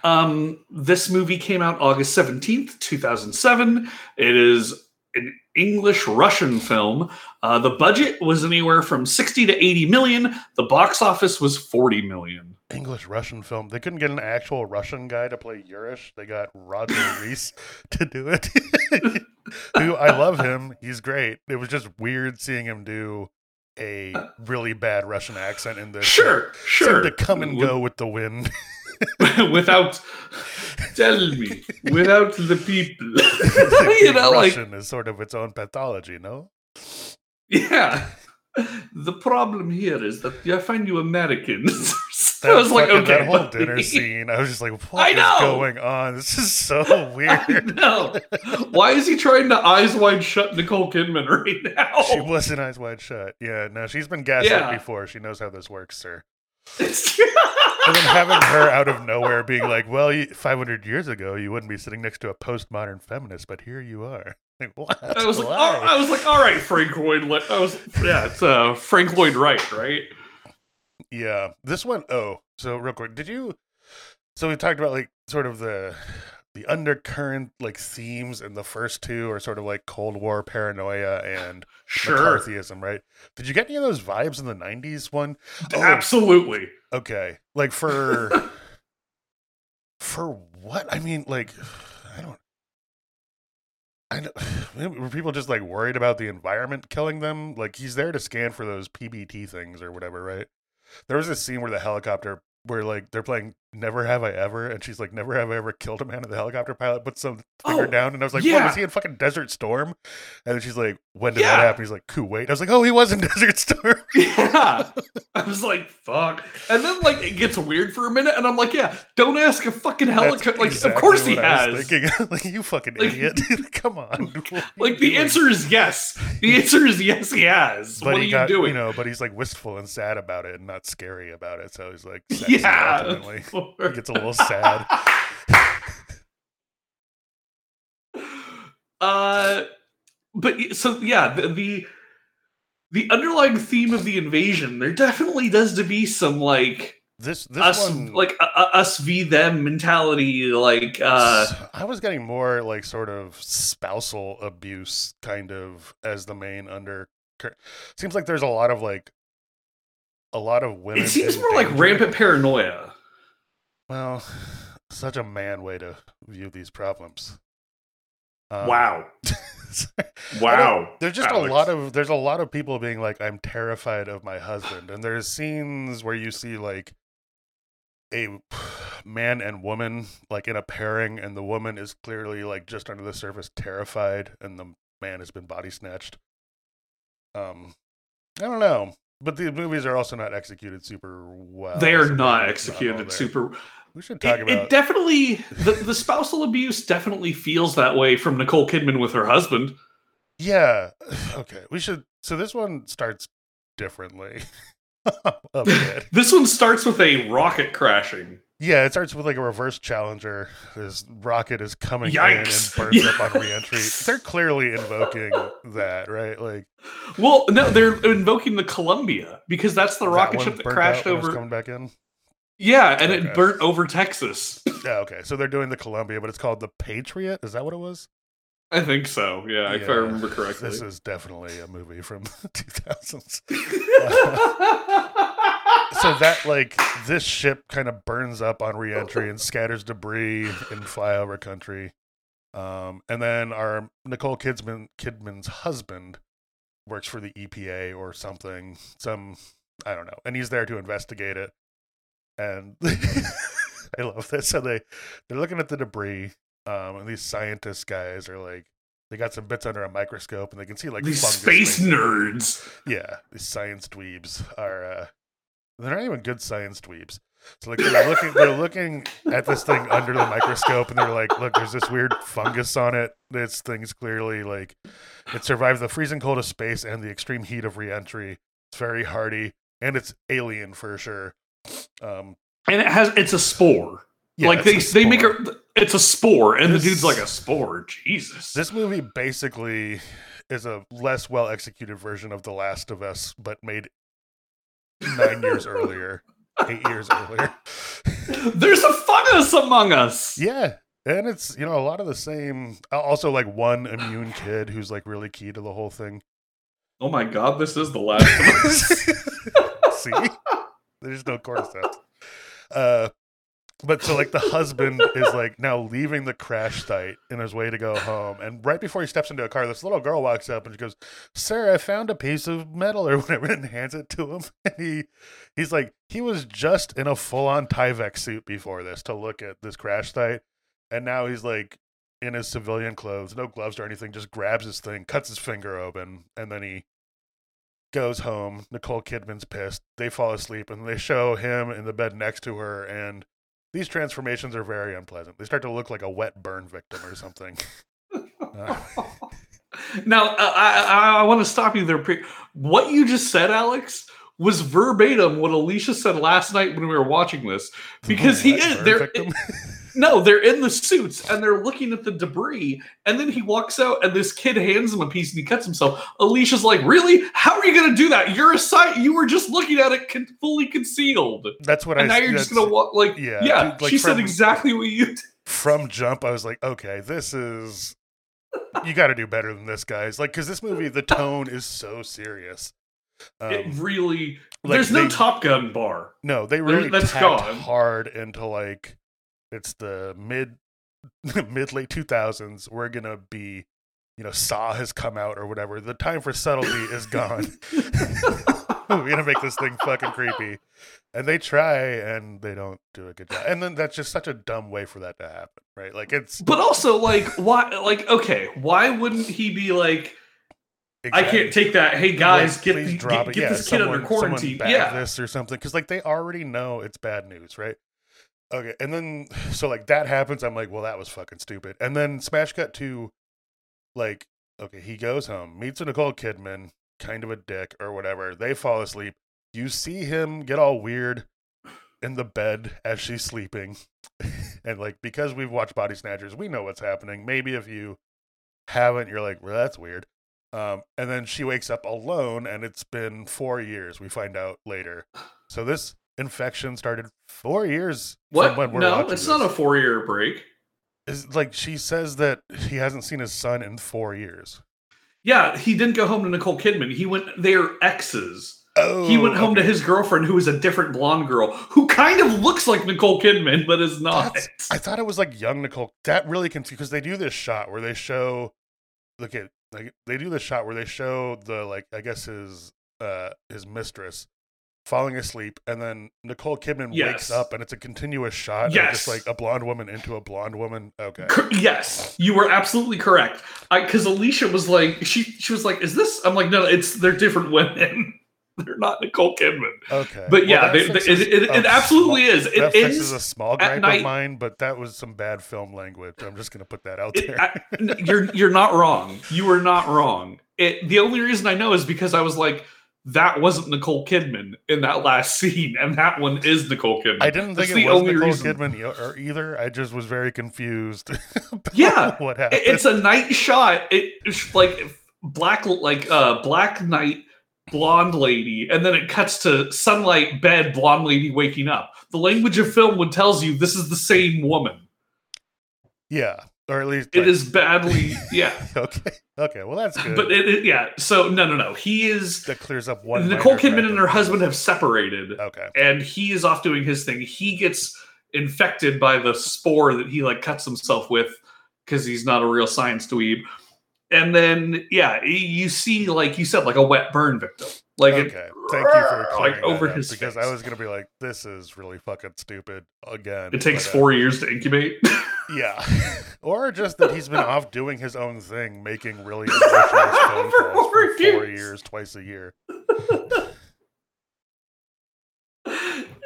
Um, this movie came out August 17th, 2007. It is an English Russian film. Uh, the budget was anywhere from 60 to 80 million. The box office was 40 million. English Russian film. They couldn't get an actual Russian guy to play Yorish. They got Roger Reese to do it. Who I love him. He's great. It was just weird seeing him do a really bad Russian accent in this. Sure, Seemed sure. to come and go with the wind. without, tell me, without the people. you know, like, Russian is sort of its own pathology, no? yeah. The problem here is that I find you Americans. I That was like, fucking- okay, that whole buddy. dinner scene. I was just like, what I is know! going on? This is so I weird. know. Why is he trying to eyes wide shut Nicole Kidman right now? She wasn't eyes wide shut. Yeah, no, she's been gaslit Yeah. before. She knows how this works, sir. It's- And then having her out of nowhere being like, well, 500 years ago, you wouldn't be sitting next to a postmodern feminist, but here you are. Like, what? I was like, Why? all, I was like, all right, Frank Lloyd. I was, yeah, it's uh, Frank Lloyd Wright, right? Yeah, this one oh, so real quick, did you? So we talked about like sort of the the undercurrent like themes in the first two are sort of like Cold War paranoia and Sure, McCarthyism, right? Did you get any of those vibes in the '90s one? Oh, absolutely. okay, like for for what? I mean, like I don't. I don't, were people just like worried about the environment killing them? Like he's there to scan for those PBT things or whatever, right? There was this scene where the helicopter, where like they're playing never have I ever, and she's like, never have I ever killed a man. And the helicopter pilot puts some finger Oh, down, and I was like, yeah. what was he in fucking Desert Storm? And then she's like, when did Yeah. that happen? He's like, Kuwait. I was like, oh, he was in Desert Storm. Yeah. I was like, fuck. And then like it gets weird for a minute, and I'm like, yeah, don't ask a fucking helicopter. Like, exactly of course he what I was has. thinking. like, you fucking Like- idiot. Come on. Like the answer is yes. The answer is yes, he has. But what are he you got, doing? you know, but he's like wistful and sad about it and not scary about it. So he's like, yeah. ultimately. He gets a little sad. uh, but so yeah, the, the the underlying theme of the invasion, there definitely does to be some like This this us one like uh, us v them mentality. Like uh, I was getting more like sort of spousal abuse kind of as the main under. Seems like there's a lot of like a lot of women. it seems more like rampant paranoia. Well, such a man way to view these problems. Um, wow, wow. There's just Alex. a lot of there's a lot of people being like, I'm terrified of my husband, and there's scenes where you see like a man and woman like in a pairing, and the woman is clearly like just under the surface terrified, and the man has been body snatched. Um, I don't know, but the movies are also not executed super well. They are not executed there. super. We should talk It, about it definitely the, the spousal abuse definitely feels that way from Nicole Kidman with her husband. Yeah. Okay. We should. So this one starts differently. This one starts with a rocket crashing. Yeah, it starts with like a reverse challenger. This rocket is coming Yikes. in and burns up on reentry. They're clearly invoking that, right? Like Well, no, they're invoking the Columbia because that's the that rocket ship that crashed out when it over. coming back in. Yeah, and Okay. it burnt over Texas. Yeah. Okay. So they're doing the Columbia, but it's called the Patriot. Is that what it was? I think so. Yeah, if I remember correctly. This is definitely a movie from the 2000s. so so that like this ship kind of burns up on reentry and scatters debris in flyover country um, and then our nicole kidman kidman's husband works for the epa or something some i don't know and he's there to investigate it and i love this so they they're looking at the debris um, and these scientist guys are like they got some bits under a microscope and they can see like These fungus space things. nerds. Yeah, these science dweebs are uh they're not even good science dweebs. So like they're looking they're looking at this thing under the microscope and they're like, look, there's this weird fungus on it. This thing's clearly like it survived the freezing cold of space and the extreme heat of reentry. It's very hardy and it's alien for sure. Um And it has it's a spore. yeah, like they a they make her it's a spore, and This- the dude's like a spore. Jesus. This movie basically is a less well executed version of The Last of Us, but made nine years earlier, eight years earlier. There's a fungus among us. Yeah. And it's, you know, a lot of the same. Also, like one immune kid who's like really key to the whole thing. Oh my god, this is the last of us. See? There's no cordyceps. Uh, but so, like, the husband is like now leaving the crash site in his way to go home. And right before he steps into a car, this little girl walks up and she goes, Sir, I found a piece of metal or whatever, and hands it to him. And he, he's like, he was just in a full on Tyvek suit before this to look at this crash site. And now he's like in his civilian clothes, no gloves or anything, just grabs his thing, cuts his finger open, and then he goes home. Nicole Kidman's pissed. They fall asleep, and they show him in the bed next to her. And these transformations are very unpleasant. They start to look like a wet burn victim or something. Uh, now, I, I, I want to stop you there. What you just said, Alex, was verbatim what Alicia said last night when we were watching this. Because he is there. No, they're in the suits and they're looking at the debris. And then he walks out and this kid hands him a piece and he cuts himself. Alicia's like, Really? How are you going to do that? You're a sight. You were just looking at it con- fully concealed. That's what And I. now you're just going to walk. Like, yeah, yeah, like she said exactly what you did. from jump. I was like, okay, this is. You got to do better than this, guys. Like, because this movie, the tone is so serious. Um, it really. like there's no they- Top Gun bar. No, they really that's gone. hard into like it's the mid mid late two thousands. We're gonna be, you know, Saw has come out or whatever. The time for subtlety is gone. we're going to make this thing fucking creepy. And they try and they don't do a good job. And then that's just such a dumb way for that to happen, right? Like it's But also, like, why? Like, okay, why wouldn't he be like, I can't take that. Hey guys, get the, drop get, it. get Yeah, this kid under someone- someone quarantine. Yeah, this or something because like they already know it's bad news, right? Okay, and then so like that happens. I'm like, well, that was fucking stupid. And then smash cut to like, okay, he goes home, meets a Nicole Kidman, kind of a dick or whatever. They fall asleep. You see him get all weird in the bed as she's sleeping, and like because we've watched Body Snatchers, we know what's happening. Maybe if you haven't, you're like, well, that's weird. Um, and then she wakes up alone, and it's been four years. We find out later. So this infection started four years. what? From when we're No, it's not a four-year break. Is like she says that he hasn't seen his son in four years. Yeah, he didn't go home to Nicole Kidman. He went. They're exes. Oh, he went home to his girlfriend, who is a different blonde girl, who kind of looks like Nicole Kidman, but is not. That's- I thought it was like young Nicole. That really confused because they do this shot where they show, look at like they do this shot where they show the like I guess his uh his mistress falling asleep, and then Nicole Kidman Yes. wakes up, and it's a continuous shot. of Yes. just like a blonde woman into a blonde woman. Okay, Cor- yes, you were absolutely correct. Because Alicia was like, she she was like, "Is this?" I'm like, "No, it's they're different women. they're not Nicole Kidman." okay. But Well, yeah, that they, they- fixes it, it, it absolutely small- is. It that fixes ends. a small at gripe night. of mine, but that was some bad film language. I'm just gonna put that out It, there. I- n- you're you're not wrong. You are not wrong. It, the only reason I know is because I was like, that wasn't Nicole Kidman in that last scene, and that one is Nicole Kidman. I didn't That's think it the was only Nicole reason. Kidman or either. I just was very confused. Yeah, what It- happened? it's a night shot. It- It's like black, like uh, black night, blonde lady, and then it cuts to sunlight bed, blonde lady waking up. The language of film would tells you this is the same woman. yeah, or at least It like- is badly, yeah. okay. Okay, well that's good. But it, it- yeah, so no, no, no. He is that clears up one. Nicole Kidman and her husband have separated, Okay, and he is off doing his thing. He gets infected by the spore that he like cuts himself with because he's not a real science dweeb. And then yeah, you see like you said like a wet burn victim. Like it- okay. Thank you for like over his because face. I was gonna be like, this is really fucking stupid again. It takes but, uh, four years to incubate. Yeah, or just that he's been off doing his own thing, making really phone For calls for four four years. twice a year.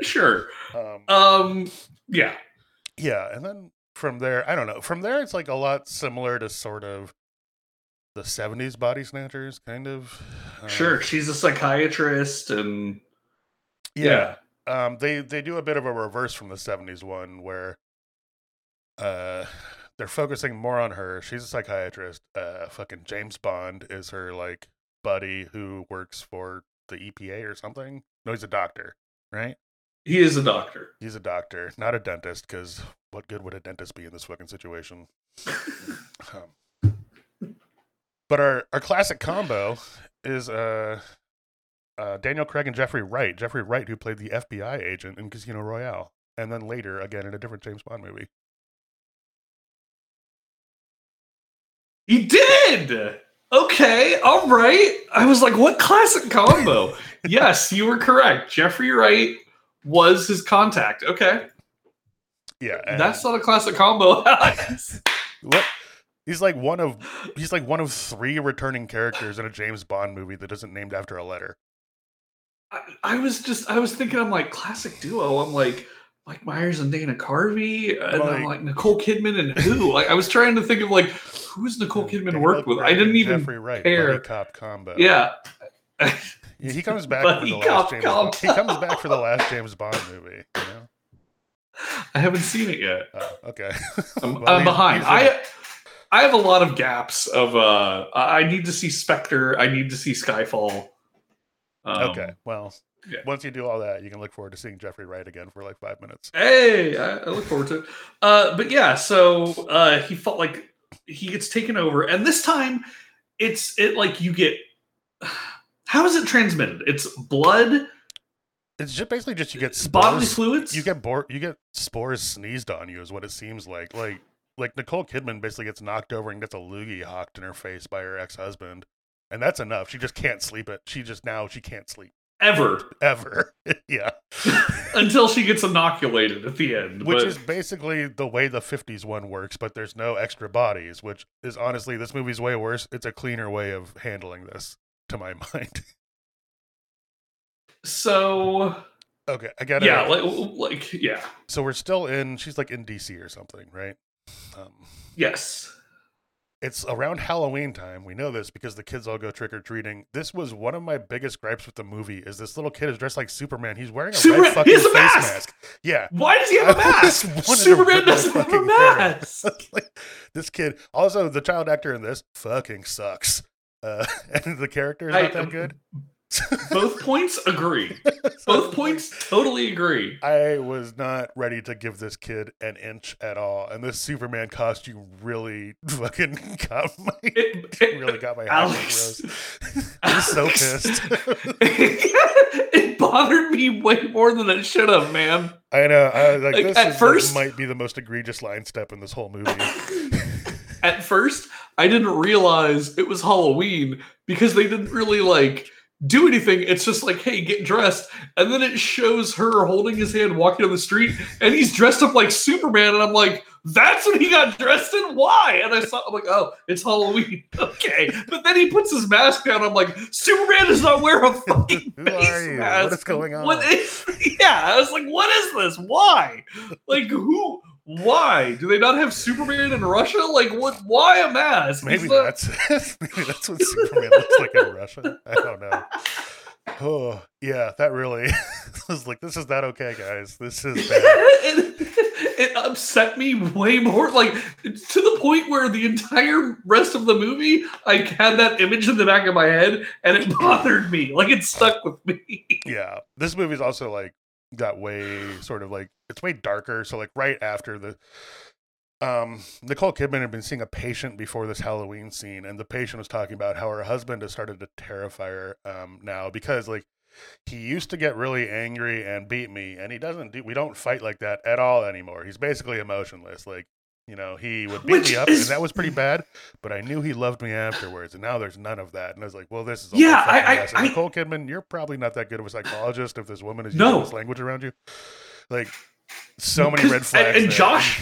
sure. Um, Um. Yeah. yeah, and then from there, I don't know. From there, it's like a lot similar to sort of the '70s body snatchers, kind of. Um, Sure. She's a psychiatrist, and yeah. um they they do a bit of a reverse from the 70s one where uh they're focusing more on her she's a psychiatrist uh fucking james bond is her like buddy who works for the epa or something no he's a doctor right he is a doctor. he's a doctor not a dentist because what good would a dentist be in this fucking situation um, but our our classic combo is uh uh, Daniel Craig and Jeffrey Wright. Jeffrey Wright, who played the FBI agent in Casino Royale, and then later again in a different James Bond movie. He did. Okay, all right. I was like, what classic combo? yes, you were correct. Jeffrey Wright was his contact. Okay, Yeah, that's not a classic combo. What he's like one of he's like one of three returning characters in a James Bond movie that isn't named after a letter. I, I was just, I was thinking, I'm like, classic duo. I'm like, Mike Myers and Dana Carvey, and I'm Like- like Nicole Kidman and who? like, I was trying to think of like who's Nicole Kidman worked with. I didn't even. Jeffrey Wright, care. buddy cop combo. Yeah, Yeah, he comes back for the last James. Bond. He comes back for the last James Bond movie. You know? I haven't seen it yet. Oh, okay. I'm, Well, I'm he's- behind. he's. I I have a lot of gaps of uh I I need to see Spectre, I need to see Skyfall. Um, okay. Well, yeah. once you do all that, you can look forward to seeing Jeffrey Wright again for like five minutes. Hey, I, I look forward to it. Uh but yeah, so uh he felt like he gets taken over and this time it's it like you get how is it transmitted? It's blood, It's just basically just you get bodily spores. fluids. You get bor- you get spores sneezed on you is what it seems like. Like like Nicole Kidman basically gets knocked over and gets a loogie hawked in her face by her ex husband, and that's enough. She just can't sleep it. She just now she can't sleep. Ever ever. yeah. until she gets inoculated at the end. Which but- is basically the way the 50s one works, but there's no extra bodies, which is honestly, this movie's way worse. It's a cleaner way of handling this, to my mind. so okay, I got it. yeah, like, like yeah, so we're still in, she's like in DC or something, right? Um, yes. It's around Halloween time. We know this because the kids all go trick or treating. This was one of my biggest gripes with the movie. Is this little kid is dressed like Superman? He's wearing a Superman- red fucking a face mask! Yeah, Why does he have a mask? just wanted to Superman doesn't have a fucking hair out. mask. like, this kid. Also, the child actor in this fucking sucks. Uh, and the character is I- not that good. Both points agree. Both points totally agree. I was not ready to give this kid an inch at all, and this Superman costume really fucking got my It, it- really got my Alex. eyebrows. I was so pissed. it bothered me way more than it should have, man. I know. I, like, Like, this at is, like, first- might be the most egregious line step in this whole movie. At first, I didn't realize it was Halloween because they didn't really like do anything. It's just like, hey, get dressed. And then it shows her holding his hand walking on the street, and he's dressed up like Superman. And I'm like, that's what he got dressed in? Why? And I saw, I'm like, oh, it's Halloween. Okay. But then he puts his mask down. I'm like, Superman does not wear a fucking Who face mask. What is going on? What is, yeah. I was like, what is this? Why? Like, who? Why do they not have Superman in Russia? Like, what? Why a mask? Maybe not- that's maybe that's what Superman looks like in Russia. I don't know. Oh yeah, that really was like this is not okay, guys. This is bad. it, it upset me way more, like to the point where the entire rest of the movie, I had that image in the back of my head, and it bothered me. Like it stuck with me. Yeah, this movie's also like got way sort of like it's way darker. So like right after the um Nicole Kidman had been seeing a patient before this Halloween scene, and the patient was talking about how her husband has started to terrify her um now because like he used to get really angry and beat me, and he doesn't do we don't fight like that at all anymore. He's basically emotionless. Like you know, he would beat Which me up, is- and that was pretty bad. But I knew he loved me afterwards, and now there's none of that. And I was like, "Well, this is a Yeah, I- I- mess." I- Nicole Kidman, you're probably not that good of a psychologist if this woman is No. using this language around you. Like, so many red flags. And, and. Josh,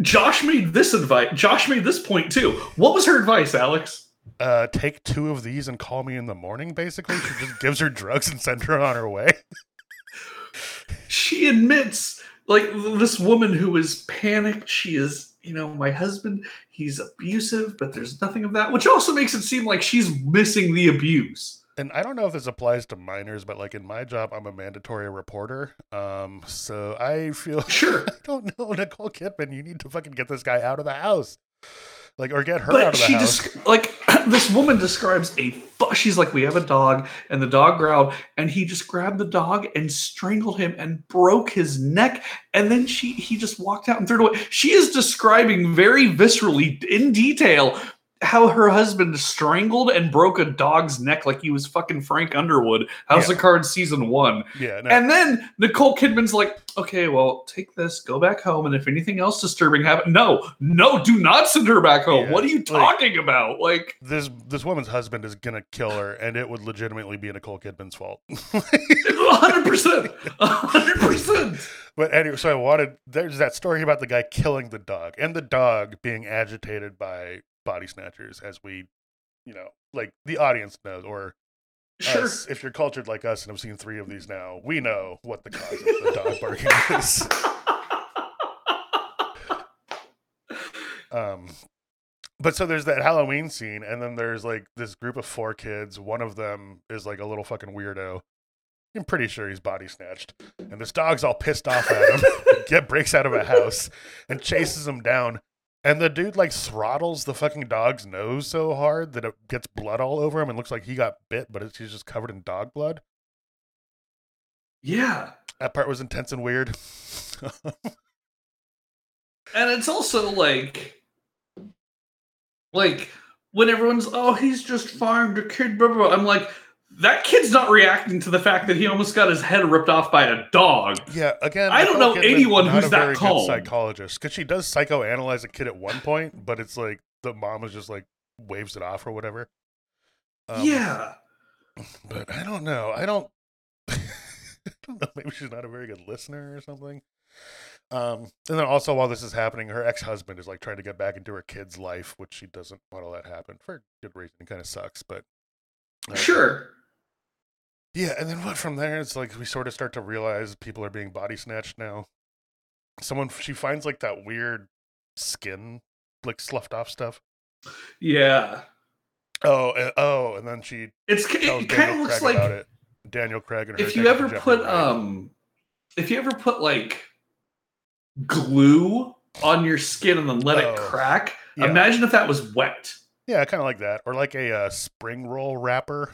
Josh made this advice. Josh made this point too. What was her advice, Alex? uh, take two of these and call me in the morning. Basically, she just gives her drugs and sends her on her way. she admits like this woman who is panicked she is you know my husband he's abusive but there's nothing of that which also makes it seem like she's missing the abuse And I don't know if this applies to minors, but like in my job, I'm a mandatory reporter. Um, so I feel sure I don't know, Nicole Kidman. You need to fucking get this guy out of the house, like, or get her but out of the she house. just like this woman describes a fu- she's like we have a dog and the dog growled and he just grabbed the dog and strangled him and broke his neck and then she he just walked out and threw it away she is describing very viscerally in detail how her husband strangled and broke a dog's neck like he was fucking Frank Underwood. House Yeah. of Cards season one. yeah, no, And then Nicole Kidman's like, okay, well, take this, go back home, and if anything else disturbing happens, no, no, do not send her back home. Yeah, What are you like- talking about? Like, this this woman's husband is gonna kill her, and it would legitimately be Nicole Kidman's fault. hundred percent, hundred percent. But anyway, so I wanted there's that story about the guy killing the dog and the dog being agitated by body snatchers, as we, you know, like the audience knows, or Sure. us, if you're cultured like us and have seen three of these now, we know what the cause of the dog barking is. Um, but so there's that Halloween scene, and then there's like this group of four kids. One of them is like a little fucking weirdo. I'm pretty sure he's body snatched, and this dog's all pissed off at him. Get breaks out of a house and chases him down. And the dude like throttles the fucking dog's nose so hard that it gets blood all over him and looks like he got bit, but it's, he's just covered in dog blood. yeah. That part was intense and weird. And it's also like, like when everyone's, oh, he's just farmed a kid, blah, blah, blah. I'm like, that kid's not reacting to the fact that he almost got his head ripped off by a dog. yeah, again, I don't know anyone who's a that very good calm. psychologist because she does psychoanalyze a kid at one point, but it's like the mom is just like waves it off or whatever. Um, yeah. but I don't know. I don't. don't know. Maybe she's not a very good listener or something. Um, and then also while this is happening, her ex husband is like trying to get back into her kid's life, which she doesn't want to let happen for good reason. It kind of sucks, but uh, Sure. Yeah. And then what from there? It's like we sort of start to realize people are being body snatched now. Someone she finds like that weird skin, like sloughed off stuff. Yeah. Oh, and, oh, and then she It's it kind of looks Craig like. Daniel Craig and her if you ever put Wright. um if you ever put like glue on your skin and then let Oh, it crack yeah. imagine if that was wet yeah, kind of like that, or like a uh, spring roll wrapper,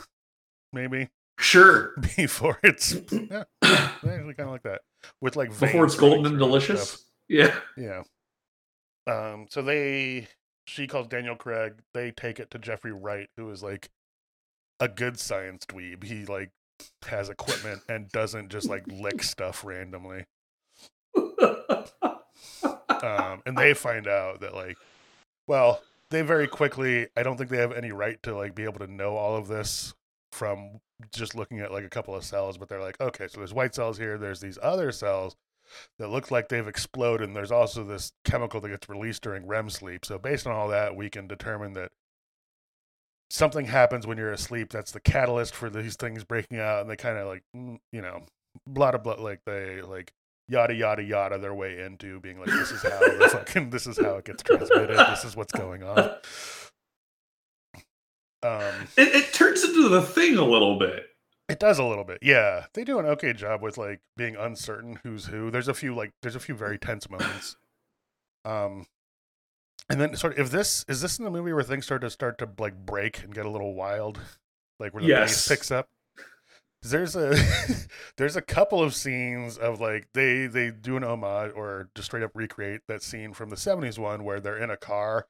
maybe sure before it's yeah, actually kind of like that with like before it's golden and delicious stuff. yeah Yeah. Um. So they, she calls Daniel Craig. They take it to Jeffrey Wright, who is like a good science dweeb. He like has equipment and doesn't just like lick stuff randomly. Um. And they find out that like, well, they very quickly. I don't think they have any right to like be able to know all of this from just looking at like a couple of cells. But they're like, okay, so there's white cells here. There's these other cells that look like they've exploded. And there's also this chemical that gets released during REM sleep. So based on all that, we can determine that something happens when you're asleep. That's the catalyst for these things breaking out. And they kind of like, mm, you know, blah blah blah. Like they like yada yada yada their way into being like, this is how the fucking this is how it gets transmitted. This is what's going on. Um, it, it turns into the thing a little bit It does a little bit, yeah. They do an okay job with like being uncertain who's who. There's a few like there's a few very tense moments. Um, and then sort of if this is this in the movie where things start to start to like break and get a little wild, like where the Yes. picks up. There's a there's a couple of scenes of like they they do an homage or just straight up recreate that scene from the 70s one where they're in a car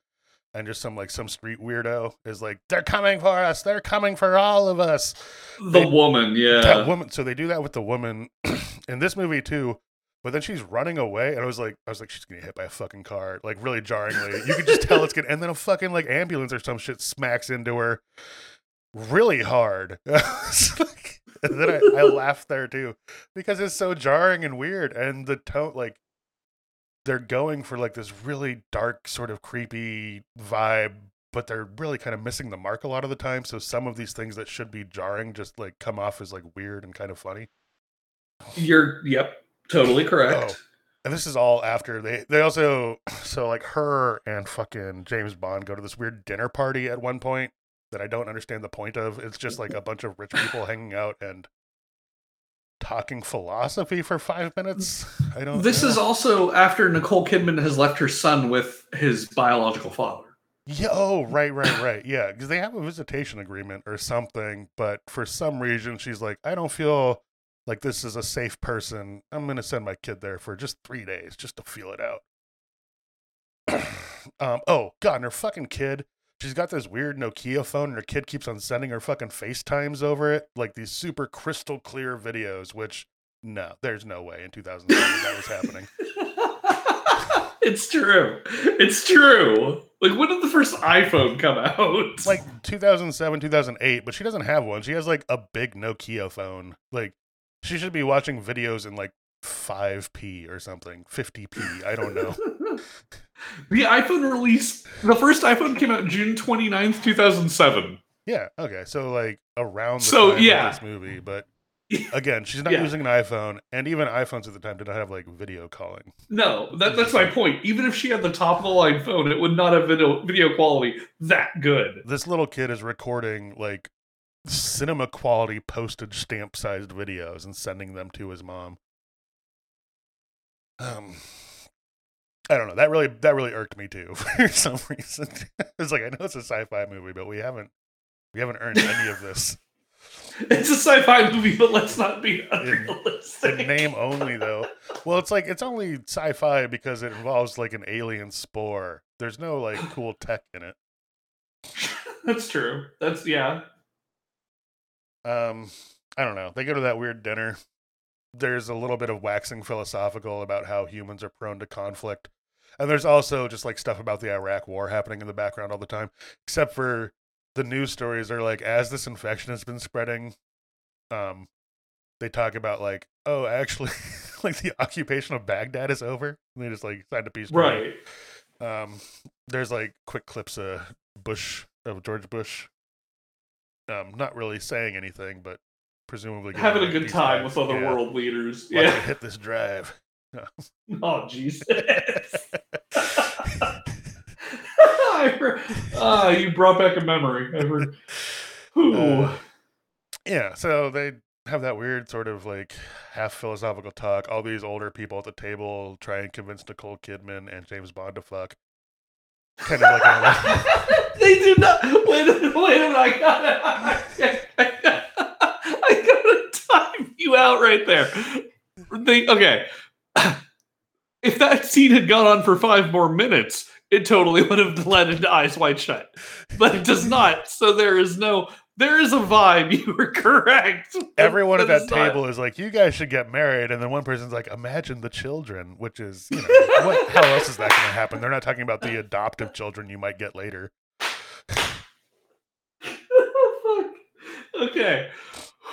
and just some like some street weirdo is like they're coming for us. They're coming for all of us. The They- woman yeah. That woman so they do that with the woman in this movie too but then she's running away and i was like i was like she's gonna get hit by a fucking car like really jarringly. You could just tell it's gonna and then a fucking like ambulance or some shit smacks into her really hard. And then I, I laughed there too because it's so jarring and weird and the tone like they're going for like this really dark sort of creepy vibe but they're really kind of missing the mark a lot of the time so some of these things that should be jarring just like come off as like weird and kind of funny you're yep totally oh, correct oh. and this is all after they they also so like her and fucking James Bond go to this weird dinner party at one point that I don't understand the point of. It's just like a bunch of rich people hanging out and talking philosophy for five minutes. I don't. this know. is also after nicole kidman has left her son with his biological father Yeah. Oh, right, right, right. Yeah, because they have a visitation agreement or something, but for some reason she's like, I don't feel like this is a safe person. I'm gonna send my kid there for just three days just to feel it out. um. Oh God, and her fucking kid. She's got this weird Nokia phone, and her kid keeps on sending her fucking FaceTimes over it, like these super crystal clear videos. Which no, there's no way in 2007 that was happening. it's true. It's true. Like, when did the first iPhone come out? Like 2007, 2008, but she doesn't have one. She has like a big Nokia phone. Like she should be watching videos in like 5p or something, 50p. I don't know. the iPhone release, the first iPhone came out June 29th, 2007. yeah, okay. So like around the So, time yeah. of this movie, but again, she's not Yeah. using an iPhone, and even iPhones at the time did not have like video calling. No, that, that's my point. Even if she had the top of the line phone, it would not have video, video quality that good. This little kid is recording like cinema quality postage stamp sized videos and sending them to his mom. Um I don't know. That really that really irked me too for some reason. it's like I know it's a sci-fi movie, but we haven't we haven't earned any of this. It's a sci-fi movie, but let's not be In unrealistic. name only though. Well, it's like it's only sci-fi because it involves like an alien spore. There's no like cool tech in it. That's true. That's yeah. Um, I don't know. They go to that weird dinner. There's a little bit of waxing philosophical about how humans are prone to conflict. And there's also just like stuff about the Iraq war happening in the background all the time. Except for the news stories are like as this infection has been spreading, um they talk about like, oh, actually, like the occupation of Baghdad is over. And they just like signed a peace treaty. Right. Um, there's like quick clips of Bush of George Bush. Um, not really saying anything, but presumably Having a good time with other Yeah. world leaders. Yeah. hit this drive. Oh Jesus. I re- Ah, you brought back a memory. I Ooh. Uh, yeah, so they have that weird sort of like half philosophical talk. All these older people at the table try and convince Nicole Kidman and James Bond to fuck. Kind of like they do not. Wait, wait a minute! I gotta, I gotta time you out right there. They, okay, if that scene had gone on for five more minutes, it totally would have led into Eyes Wide Shut, but it does not. So there is no. There is a vibe. You were correct. everyone at that not- table is like, "You guys should get married," and then one person's like, "Imagine the children," which is, you know, what? How else is that going to happen? They're not talking about the adoptive children you might get later. Okay.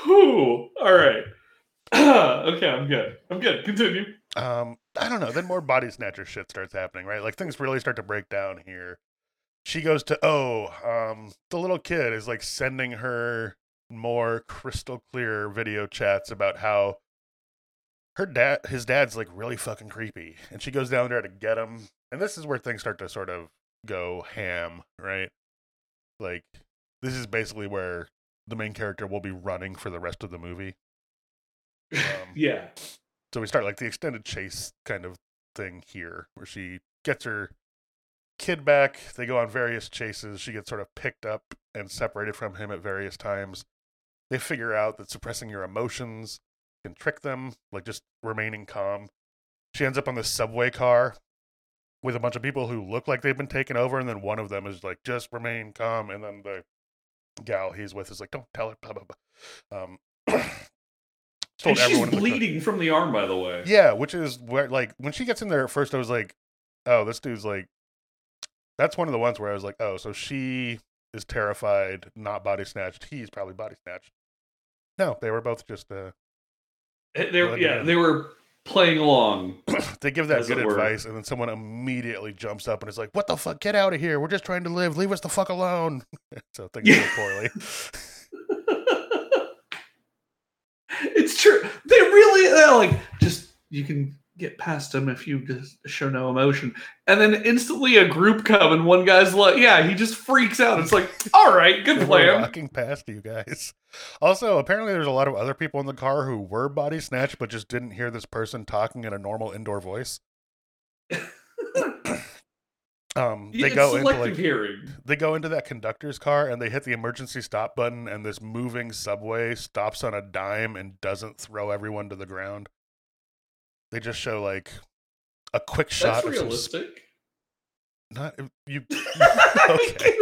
Whew. All right. okay, I'm good. I'm good. Continue. um i don't know then more body snatcher shit starts happening right? Like things really start to break down here. She goes to oh um the little kid is like sending her more crystal clear video chats about how her dad his dad's like really fucking creepy and she goes down there to get him and this is where things start to sort of go ham right? Like this is basically where the main character will be running for the rest of the movie. Um, Yeah. So we start like the extended chase kind of thing here, where she gets her kid back. They go on various chases. She gets sort of picked up and separated from him at various times. They figure out that suppressing your emotions can trick them, like just remaining calm. She ends up on this subway car with a bunch of people who look like they've been taken over, and then one of them is like, just remain calm. And then the gal he's with is like, don't tell her, blah, blah, blah. Um, told And she's everyone the bleeding from the arm, by the way. yeah, which is where like when she gets in there at first, I was like, oh, this dude's like. That's one of the ones where I was like, oh, so she is terrified, not body snatched. He's probably body snatched. No, they were both just. uh Eh, They, Blood yeah, they were playing along. They give that good advice, and then someone immediately jumps up and is like, "What the fuck? Get out of here! We're just trying to live. Leave us the fuck alone." so things Yeah. go poorly. it's true. They really they're like just you can get past them if you just show no emotion, and then instantly a group come and one guy's like, yeah, he just freaks out. It's like, all right, good plan. walking past you guys. Also, apparently, there's a lot of other people in the car who were body snatched, but just didn't hear this person talking in a normal indoor voice. Um, they it's go into like hearing. they go into that conductor's car and they hit the emergency stop button, and this moving subway stops on a dime and doesn't throw everyone to the ground. They just show like a quick shot That's realistic. Not you. okay.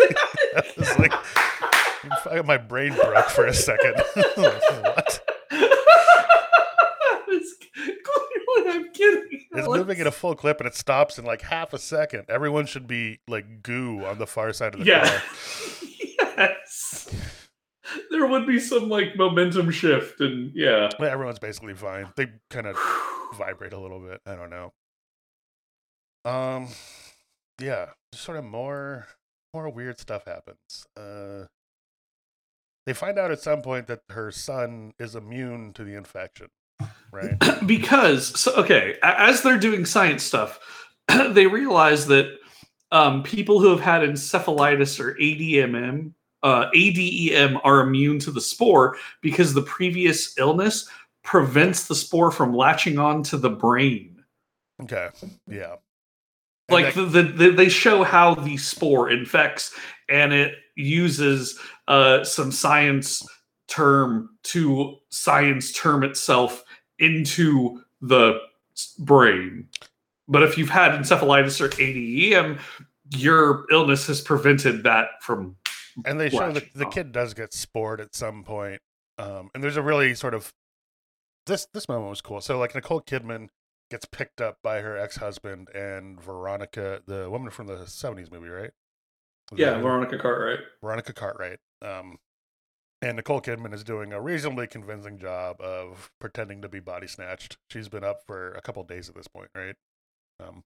Like my brain broke for a second. what? It's- clearly, I'm kidding. It's Alex. moving at a full clip and it stops in like half a second. Everyone should be like goo on the far side of the Yeah. car. yes. There would be some like momentum shift, and yeah. Well, Everyone's basically fine. They kind of vibrate a little bit. I don't know. Um, yeah, just sort of more, more weird stuff happens. Uh, they find out at some point that her son is immune to the infection, right? because so okay as they're doing science stuff they realize that um, people who have had encephalitis or admm uh, adem are immune to the spore because the previous illness prevents the spore from latching on to the brain Okay, yeah. And like that- the, the, the, they show how the spore infects and it uses uh, some science term to science term itself into the brain but if you've had encephalitis or adem your illness has prevented that from and they show that the kid does get spored at some point. Um, and there's a really sort of this this moment was cool. So like Nicole Kidman gets picked up by her ex husband and Veronica, the woman from the '70s movie, right? Was yeah veronica cartwright Veronica Cartwright. Um, And Nicole Kidman is doing a reasonably convincing job of pretending to be body snatched. She's been up for a couple days at this point, right? Um,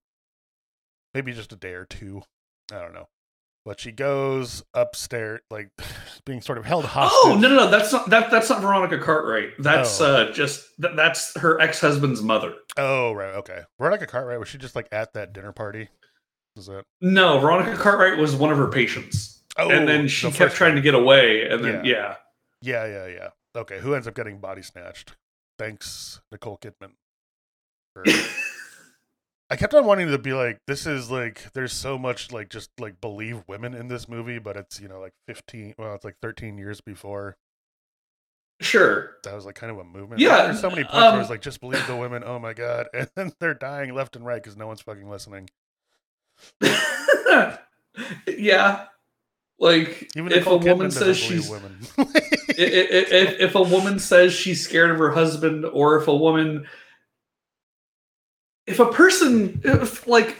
maybe just a day or two. I don't know. But she goes upstairs, like being sort of held hostage. Oh no, no, no! That's not that. That's not Veronica Cartwright. That's Oh. uh, just that, that's her ex husband's mother. Oh, right, okay. Veronica Cartwright was she just like at that dinner party? Was that? No, Veronica Cartwright was one of her patients, Oh, and then she the kept trying to get away, and then yeah. Yeah, yeah, yeah. Yeah. Okay, who ends up getting body snatched? Thanks, Nicole Kidman. for- I kept on wanting to be like, this is like, there's so much like just like believe women in this movie, but it's you know like 15, well, it's like 13 years before. sure. That was like kind of a movement. Yeah, there's so many points where um, it's like just believe the women. Oh my god, and then they're dying left and right because no one's fucking listening. yeah, like Even if a Kidman woman says she's women. If, if a woman says she's scared of her husband or if a woman if a person if like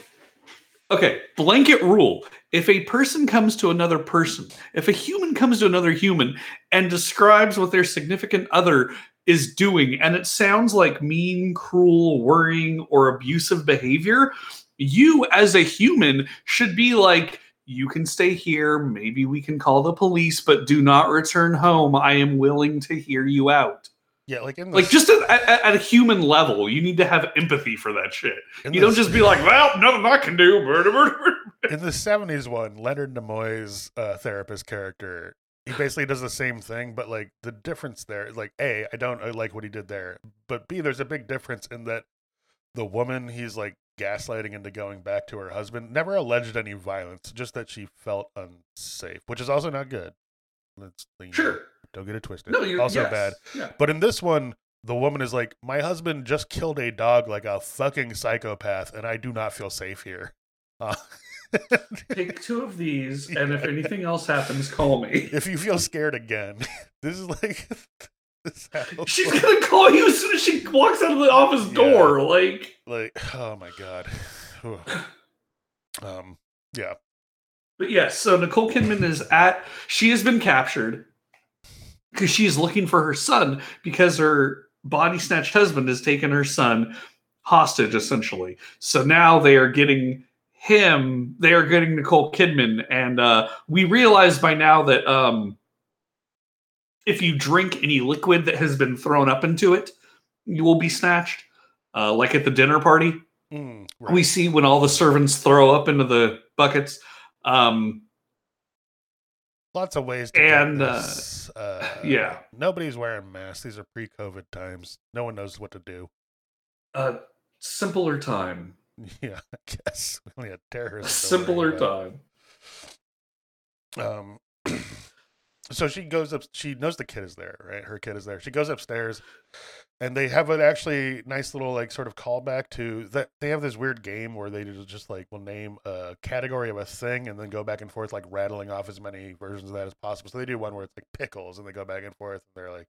okay blanket rule. If a person comes to another person if a human comes to another human and describes what their significant other is doing and it sounds like mean cruel worrying or abusive behavior you as a human should be like you can stay here. Maybe we can call the police but do not return home. I am willing to hear you out. Yeah, like in the like just at, at, at a human level you need to have empathy for that shit. You the don't just be like well nothing i can do. Murder, murder, murder. in the 70s one leonard nimoy's uh, therapist character he basically does the same thing but like the difference there like a i don't I like what he did there but b there's a big difference in that the woman he's like gaslighting into going back to her husband never alleged any violence just that she felt unsafe which is also not good. Let's you sure. don't get it twisted. No you're also yes. bad yeah. but in this one the woman is like my husband just killed a dog like a fucking psychopath and i do not feel safe here. Uh, take two of these and if anything else happens call me. If you feel scared again, this is like she's gonna call you as soon as she walks out of the office Yeah. door like like oh my god. Um yeah. But yes, so Nicole Kidman is at she has been captured because she's looking for her son because her body snatched husband has taken her son hostage essentially. So now they are getting him, they are getting Nicole Kidman and uh we realize by now that um if you drink any liquid that has been thrown up into it, you will be snatched. Uh, like at the dinner party, Mm, we see when all the servants throw up into the buckets. Um, Lots of ways to and, uh. Uh, yeah. Nobody's wearing masks. These are pre-COVID times. No one knows what to do. a simpler time. Yeah, I guess we only had terrorism. Simpler time. Um, so she goes up. She knows the kid is there, right? Her kid is there. She goes upstairs, and they have an actually nice little like sort of callback to that. They have this weird game where they just like will name a category of a thing and then go back and forth like rattling off as many versions of that as possible. So they do one where it's like pickles, and they go back and forth, and they're like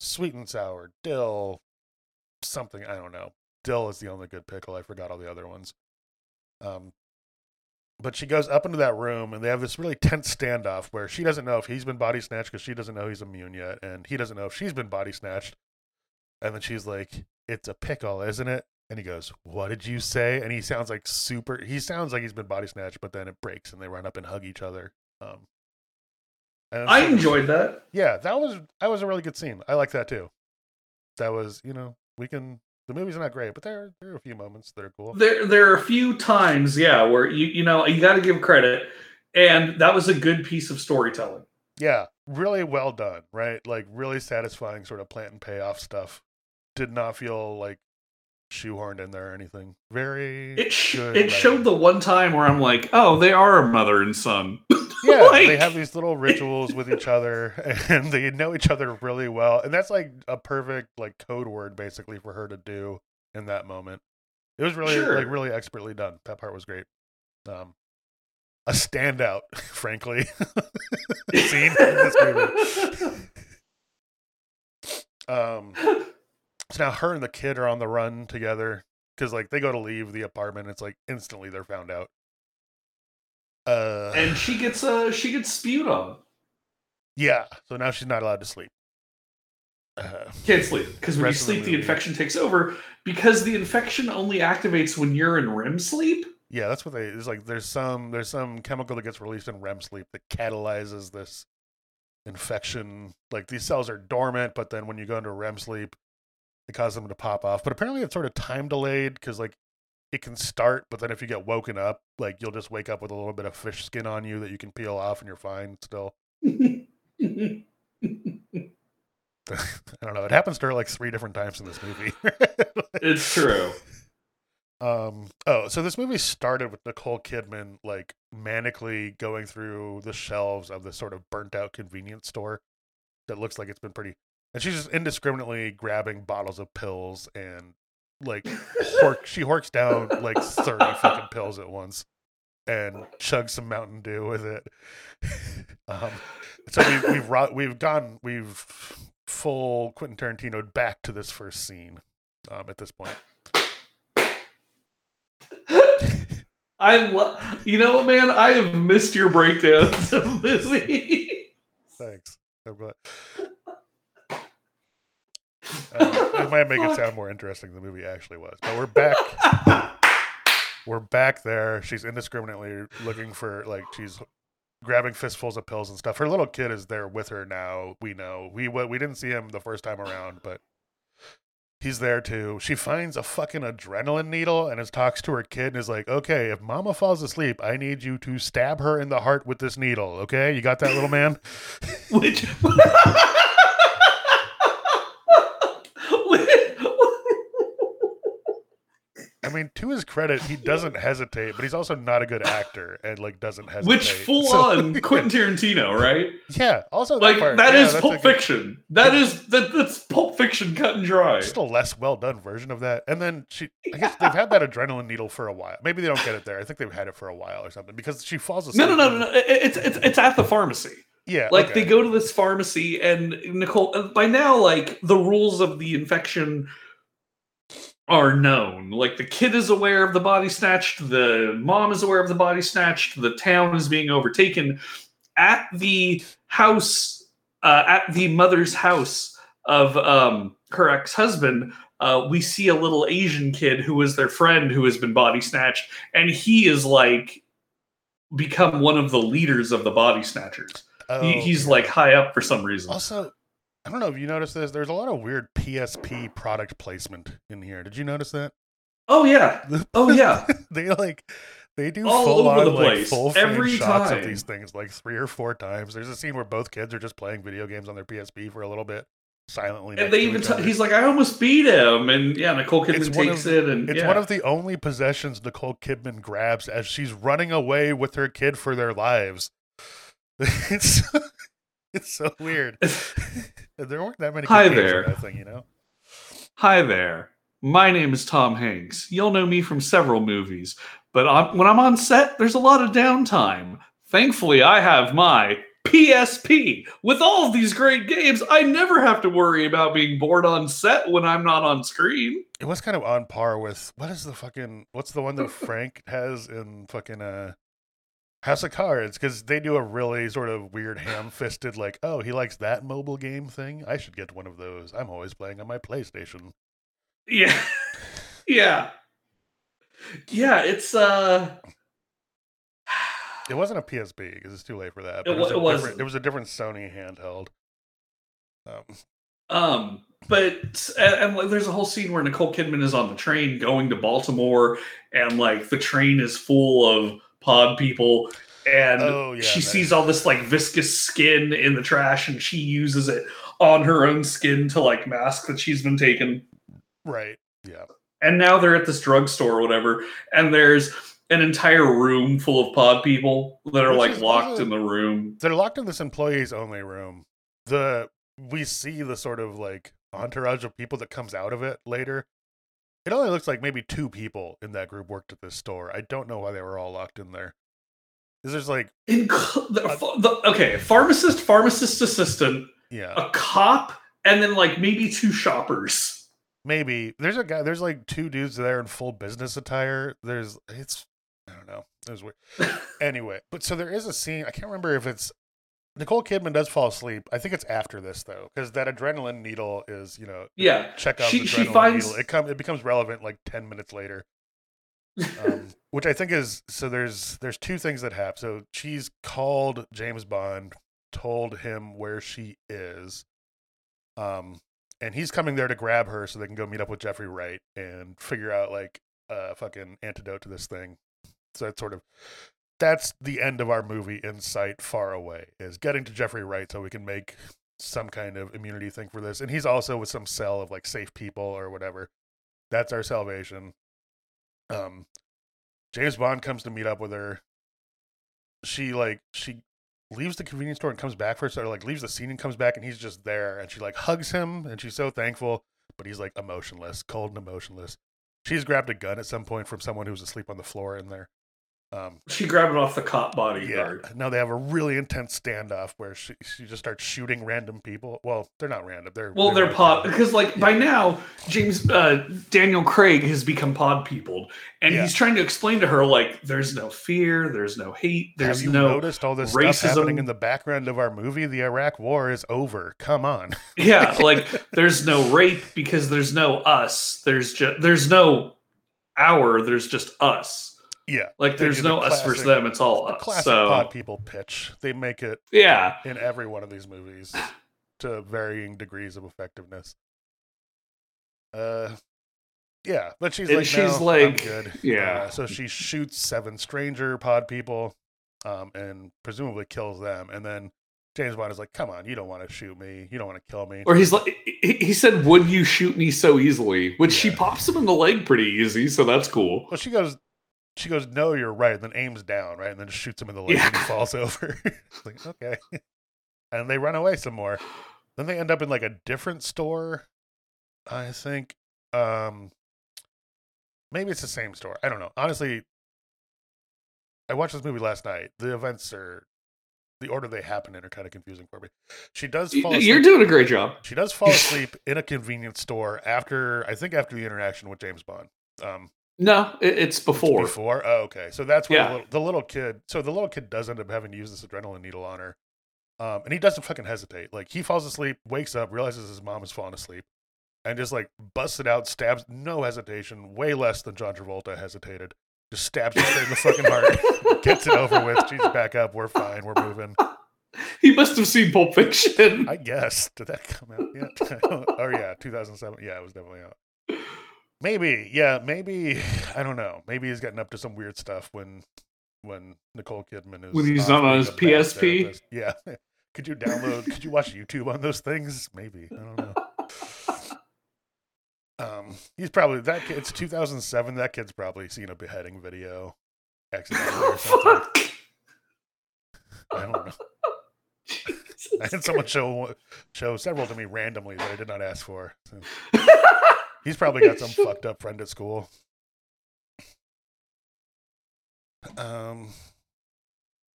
sweet and sour, dill, something I don't know. Dill is the only good pickle. I forgot all the other ones. Um, but she goes up into that room and they have this really tense standoff where she doesn't know if he's been body snatched because she doesn't know he's immune yet and he doesn't know if she's been body snatched. And then she's like it's a pickle isn't it? And he goes what did you say? And he sounds like super he sounds like he's been body snatched but then it breaks and they run up and hug each other um I so- enjoyed that. yeah that was that was a really good scene. I like that too. That was you know we can the movie's are not great but there there are a few moments that are cool There, there are a few times, yeah, where you, you know, you got to give credit, and that was a good piece of storytelling. Yeah, really well done, right? Like really satisfying sort of plant and payoff stuff. Did not feel like shoehorned in there or anything. Very It sh- it showed the one time where I'm like, oh, they are a mother and son. Yeah, they have these little rituals with each other and they know each other really well. And that's like a perfect like code word basically for her to do in that moment. It was really Sure. like really expertly done. That part was great. Um a standout, frankly. scene in this movie. Um So now her and the kid are on the run together because like they go to leave the apartment. It's like instantly they're found out. Uh, and she gets uh she gets spewed on. Yeah. So now she's not allowed to sleep. Uh, Can't sleep because when you of the sleep, the, infection takes over. Because the infection only activates when you're in REM sleep. yeah, that's what they. It's like there's some there's some chemical that gets released in REM sleep that catalyzes this infection. Like these cells are dormant, but then when you go into REM sleep, it causes them to pop off. But apparently, it's sort of time delayed because like it can start, but then if you get woken up, like you'll just wake up with a little bit of fish skin on you that you can peel off, and you're fine still. I don't know. It happens to her like three different times in this movie. it's true. Um. Oh, so this movie started with Nicole Kidman like manically going through the shelves of this sort of burnt out convenience store that looks like it's been pretty, and she's just indiscriminately grabbing bottles of pills and like hork, she horks down like thirty fucking pills at once and chugs some Mountain Dew with it. um. So we, we've we've gone we've full Quentin Tarantino back to this first scene. Um. At this point. I lo- you know what, man? I have missed your breakdowns of Lizzie. Thanks. Uh, it might make it sound more interesting than the movie actually was. But we're back. We're back there. She's indiscriminately looking for like she's grabbing fistfuls of pills and stuff. Her little kid is there with her now. We know we we we didn't see him the first time around, but he's there too. She finds a fucking adrenaline needle and is talks to her kid and is like, "Okay, if Mama falls asleep, I need you to stab her in the heart with this needle. Okay, you got that, little man." Which I mean, to his credit, he doesn't hesitate, but he's also not a good actor and like doesn't hesitate. which full So- on Quentin Tarantino, right? yeah. Also, Like part, that yeah, is Pulp good- Fiction. That is that, that's Pulp Fiction cut and dry. Just a less well done version of that. And then she, I guess they've had that adrenaline needle for a while. Maybe they don't get it there. I think they've had it for a while or something because she falls asleep. No, no, no, no, no. It's it's it's at the pharmacy. Yeah, Like okay. they go to this pharmacy, and Nicole. By now, like the rules of the infection are known. Like the kid is aware of the body snatched. The mom is aware of the body snatched. The town is being overtaken. At the house, uh, at the mother's house of um, her ex-husband. Uh, we see a little Asian kid who is their friend who has been body snatched, and he is like become one of the leaders of the body snatchers. Oh, He, he's like high up for some reason. Also, I don't know if you noticed this. There's a lot of weird PSP product placement in here. Did you notice that? Oh yeah. Oh yeah. they like they do All full over on the like full every shots time. of these things like three or four times. There's a scene where both kids are just playing video games on their PSP for a little bit silently. And they even t- he's like, I almost beat him, and yeah, Nicole Kidman It's takes of- it, and It's yeah. one of the only possessions Nicole Kidman grabs as she's running away with her kid for their lives. It's it's so weird. there weren't that many Hi good games in there. that thing, you know. Hi there. My name is Tom Hanks. You'll know me from several movies, but on, when I'm on set, there's a lot of downtime. Thankfully, I have my PSP. With all of these great games, I never have to worry about being bored on set when I'm not on screen. It was kind of on par with what is the fucking what's the one that Frank has in fucking uh House of Cards because they do a really sort of weird ham-fisted like oh he likes that mobile game thing? I should get one of those. I'm always playing on my PlayStation. Yeah. yeah. Yeah, it's uh it wasn't a PSP because it's too late for that It but it, was a it different, it was a different Sony handheld. Um, Um, but and, and like, there's a whole scene where Nicole Kidman is on the train going to Baltimore, and like the train is full of pod people, and Oh, yeah, she that- sees all this like viscous skin in the trash, and she uses it on her own skin to like mask that she's been taken. right. Yeah. And now they're at this drugstore or whatever, and there's an entire room full of pod people that are Which like locked in the room. they're locked in this employees only room. The we see the sort of like entourage of people that comes out of it later it only looks like maybe two people in that group worked at this store. I don't know why they were all locked in there. Is there's like In, the, the, okay, pharmacist, pharmacist assistant, yeah. a cop and then like maybe two shoppers. maybe. There's a guy there's like two dudes there in full business attire. There's it's i don't know. There's weird. Anyway but so there is a scene i can't remember if it's Nicole Kidman does fall asleep. I think it's after this though, because that adrenaline needle is, you know, Yeah. Chekhov's She- she finds- needle. It come it becomes relevant like ten minutes later. um, which I think is so. There's there's two things that happen. So she's called James Bond, told him where she is, um, and he's coming there to grab her so they can go meet up with Jeffrey Wright and figure out like a fucking antidote to this thing. So it's sort of that's the end of our movie in sight, far away. Is getting to Jeffrey Wright so we can make some kind of immunity thing for this, and he's also with some cell of like safe people or whatever. That's our salvation. Um, James Bond comes to meet up with her. She like she leaves the convenience store and comes back for her so like leaves the scene and comes back and he's just there and she like hugs him and she's so thankful, but he's like emotionless, cold and emotionless. She's grabbed a gun at some point from someone who was asleep on the floor in there. Um, She grabbed it off the cop bodyguard. yeah. Now they have a really intense standoff where she she just starts shooting random people. Well, they're not random. They're Well, they're really pod because, like, by now James uh, Daniel Craig has become pod peopled, and Yeah. he's trying to explain to her like, there's no fear, there's no hate, there's Have you no noticed all this stuff happening racism. in the background of our movie? The Iraq War is over. Come on. yeah, like there's no rape because there's no us. There's just there's no our. There's just us. Yeah. Like there's the no us versus them. It's all The us. classic So pod people pitch. They make it yeah, in every one of these movies to varying degrees of effectiveness. Uh, yeah, but she's And like, she's "No, like- good. yeah. Uh, so she shoots seven stranger pod people, um, and presumably kills them. And then James Bond is like, "Come on, you don't want to shoot me. You don't want to kill me." Or he's like, he he said, "Would you shoot me so easily?" Which she pops him in the leg pretty easy, so that's cool. Well, she goes, she goes, "No, you're right." And then aims down, right, and then just shoots him in the leg, and he falls over. Like, okay, and they run away some more. Then they end up in like a different store, I think. Um, maybe it's the same store. I don't know. Honestly, I watched this movie last night. The events are, the order they happen in are kind of confusing for me. She does fall. You're asleep- doing a great job. She does fall asleep in a convenience store after, I think, after the interaction with James Bond. Um, No, it, it's before. before. Oh, okay. So that's where Yeah. the, little, the little kid. So the little kid does end up having to use this adrenaline needle on her, um, and he doesn't fucking hesitate. Like he falls asleep, wakes up, realizes his mom has fallen asleep, and just like busts it out, stabs, no hesitation, way less than John Travolta hesitated. Just stabs her straight in the fucking heart, gets it over with. She's back up. We're fine. We're moving. He must have seen Pulp Fiction. I guess. Did that come out yet? oh yeah, 2007. Yeah, it was definitely out. Maybe, yeah, maybe. I don't know. Maybe he's getting up to some weird stuff when when Nicole Kidman is When he's on his PSP? Yeah. Could you download? could you watch YouTube on those things? Maybe. I don't know. Um, he's probably that. Kid, it's 2007. That kid's probably seen a beheading video accidentally or something. Fuck. I don't know. I had someone show show several to me randomly that I did not ask for. So he's probably got some fucked up friend at school. Um,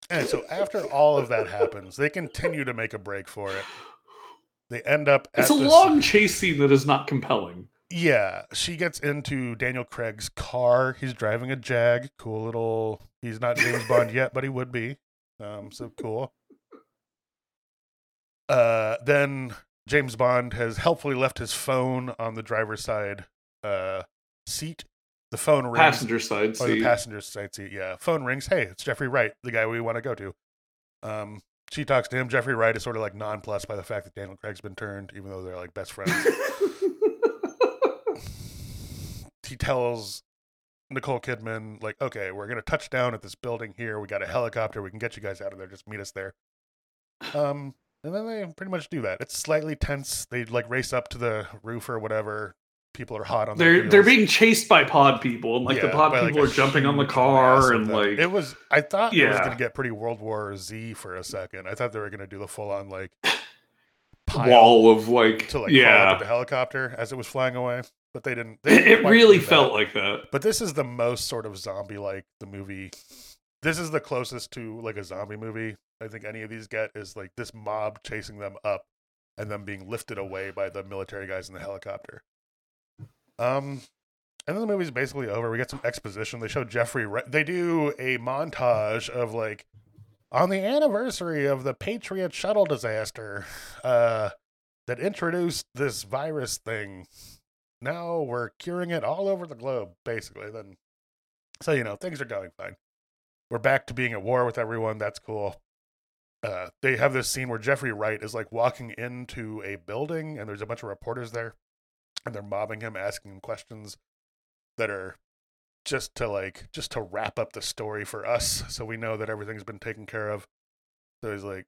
and so after all of that happens, they continue to make a break for it. They end up. It's a this- long chase scene that is not compelling. Yeah, she gets into Daniel Craig's car. He's driving a Jag. Cool little. He's not James Bond yet, but he would be. Um, so cool. Uh, then James Bond has helpfully left his phone on the driver's side uh, seat. The phone rings. Passenger side the seat. passenger side seat, yeah. Phone rings. Hey, it's Jeffrey Wright, the guy we want to go to. Um, she talks to him. Jeffrey Wright is sort of like nonplussed by the fact that Daniel Craig's been turned, even though they're like best friends. he tells Nicole Kidman, like, okay, we're gonna touch down at this building here. We got a helicopter. We can get you guys out of there. Just meet us there. Um, and then they pretty much do that. It's slightly tense. They like race up to the roof or whatever. People are hot on. they're they're being chased by pod people, and like the pod by, like, people a are jumping on the car, and like it was. I thought it was gonna get pretty World War Z for a second. I thought they were gonna do the full on like wall of like, to like yeah. the helicopter as it was flying away, but they didn't. They didn't it really felt like that. But this is the most sort of zombie like the movie. This is the closest to like a zombie movie I think any of these get is like this mob chasing them up and them being lifted away by the military guys in the helicopter. Um, and then the movie's basically over. We get some exposition. They show Jeffrey. Wright- They do a montage of like on the anniversary of the Patriot shuttle disaster uh, that introduced this virus thing, now we're curing it all over the globe, basically. Then, so you know, things are going fine. We're back to being at war with everyone. That's cool. Uh, they have this scene where Jeffrey Wright is like walking into a building, and there's a bunch of reporters there, and they're mobbing him, asking him questions that are just to like just to wrap up the story for us so we know that everything's been taken care of so he's like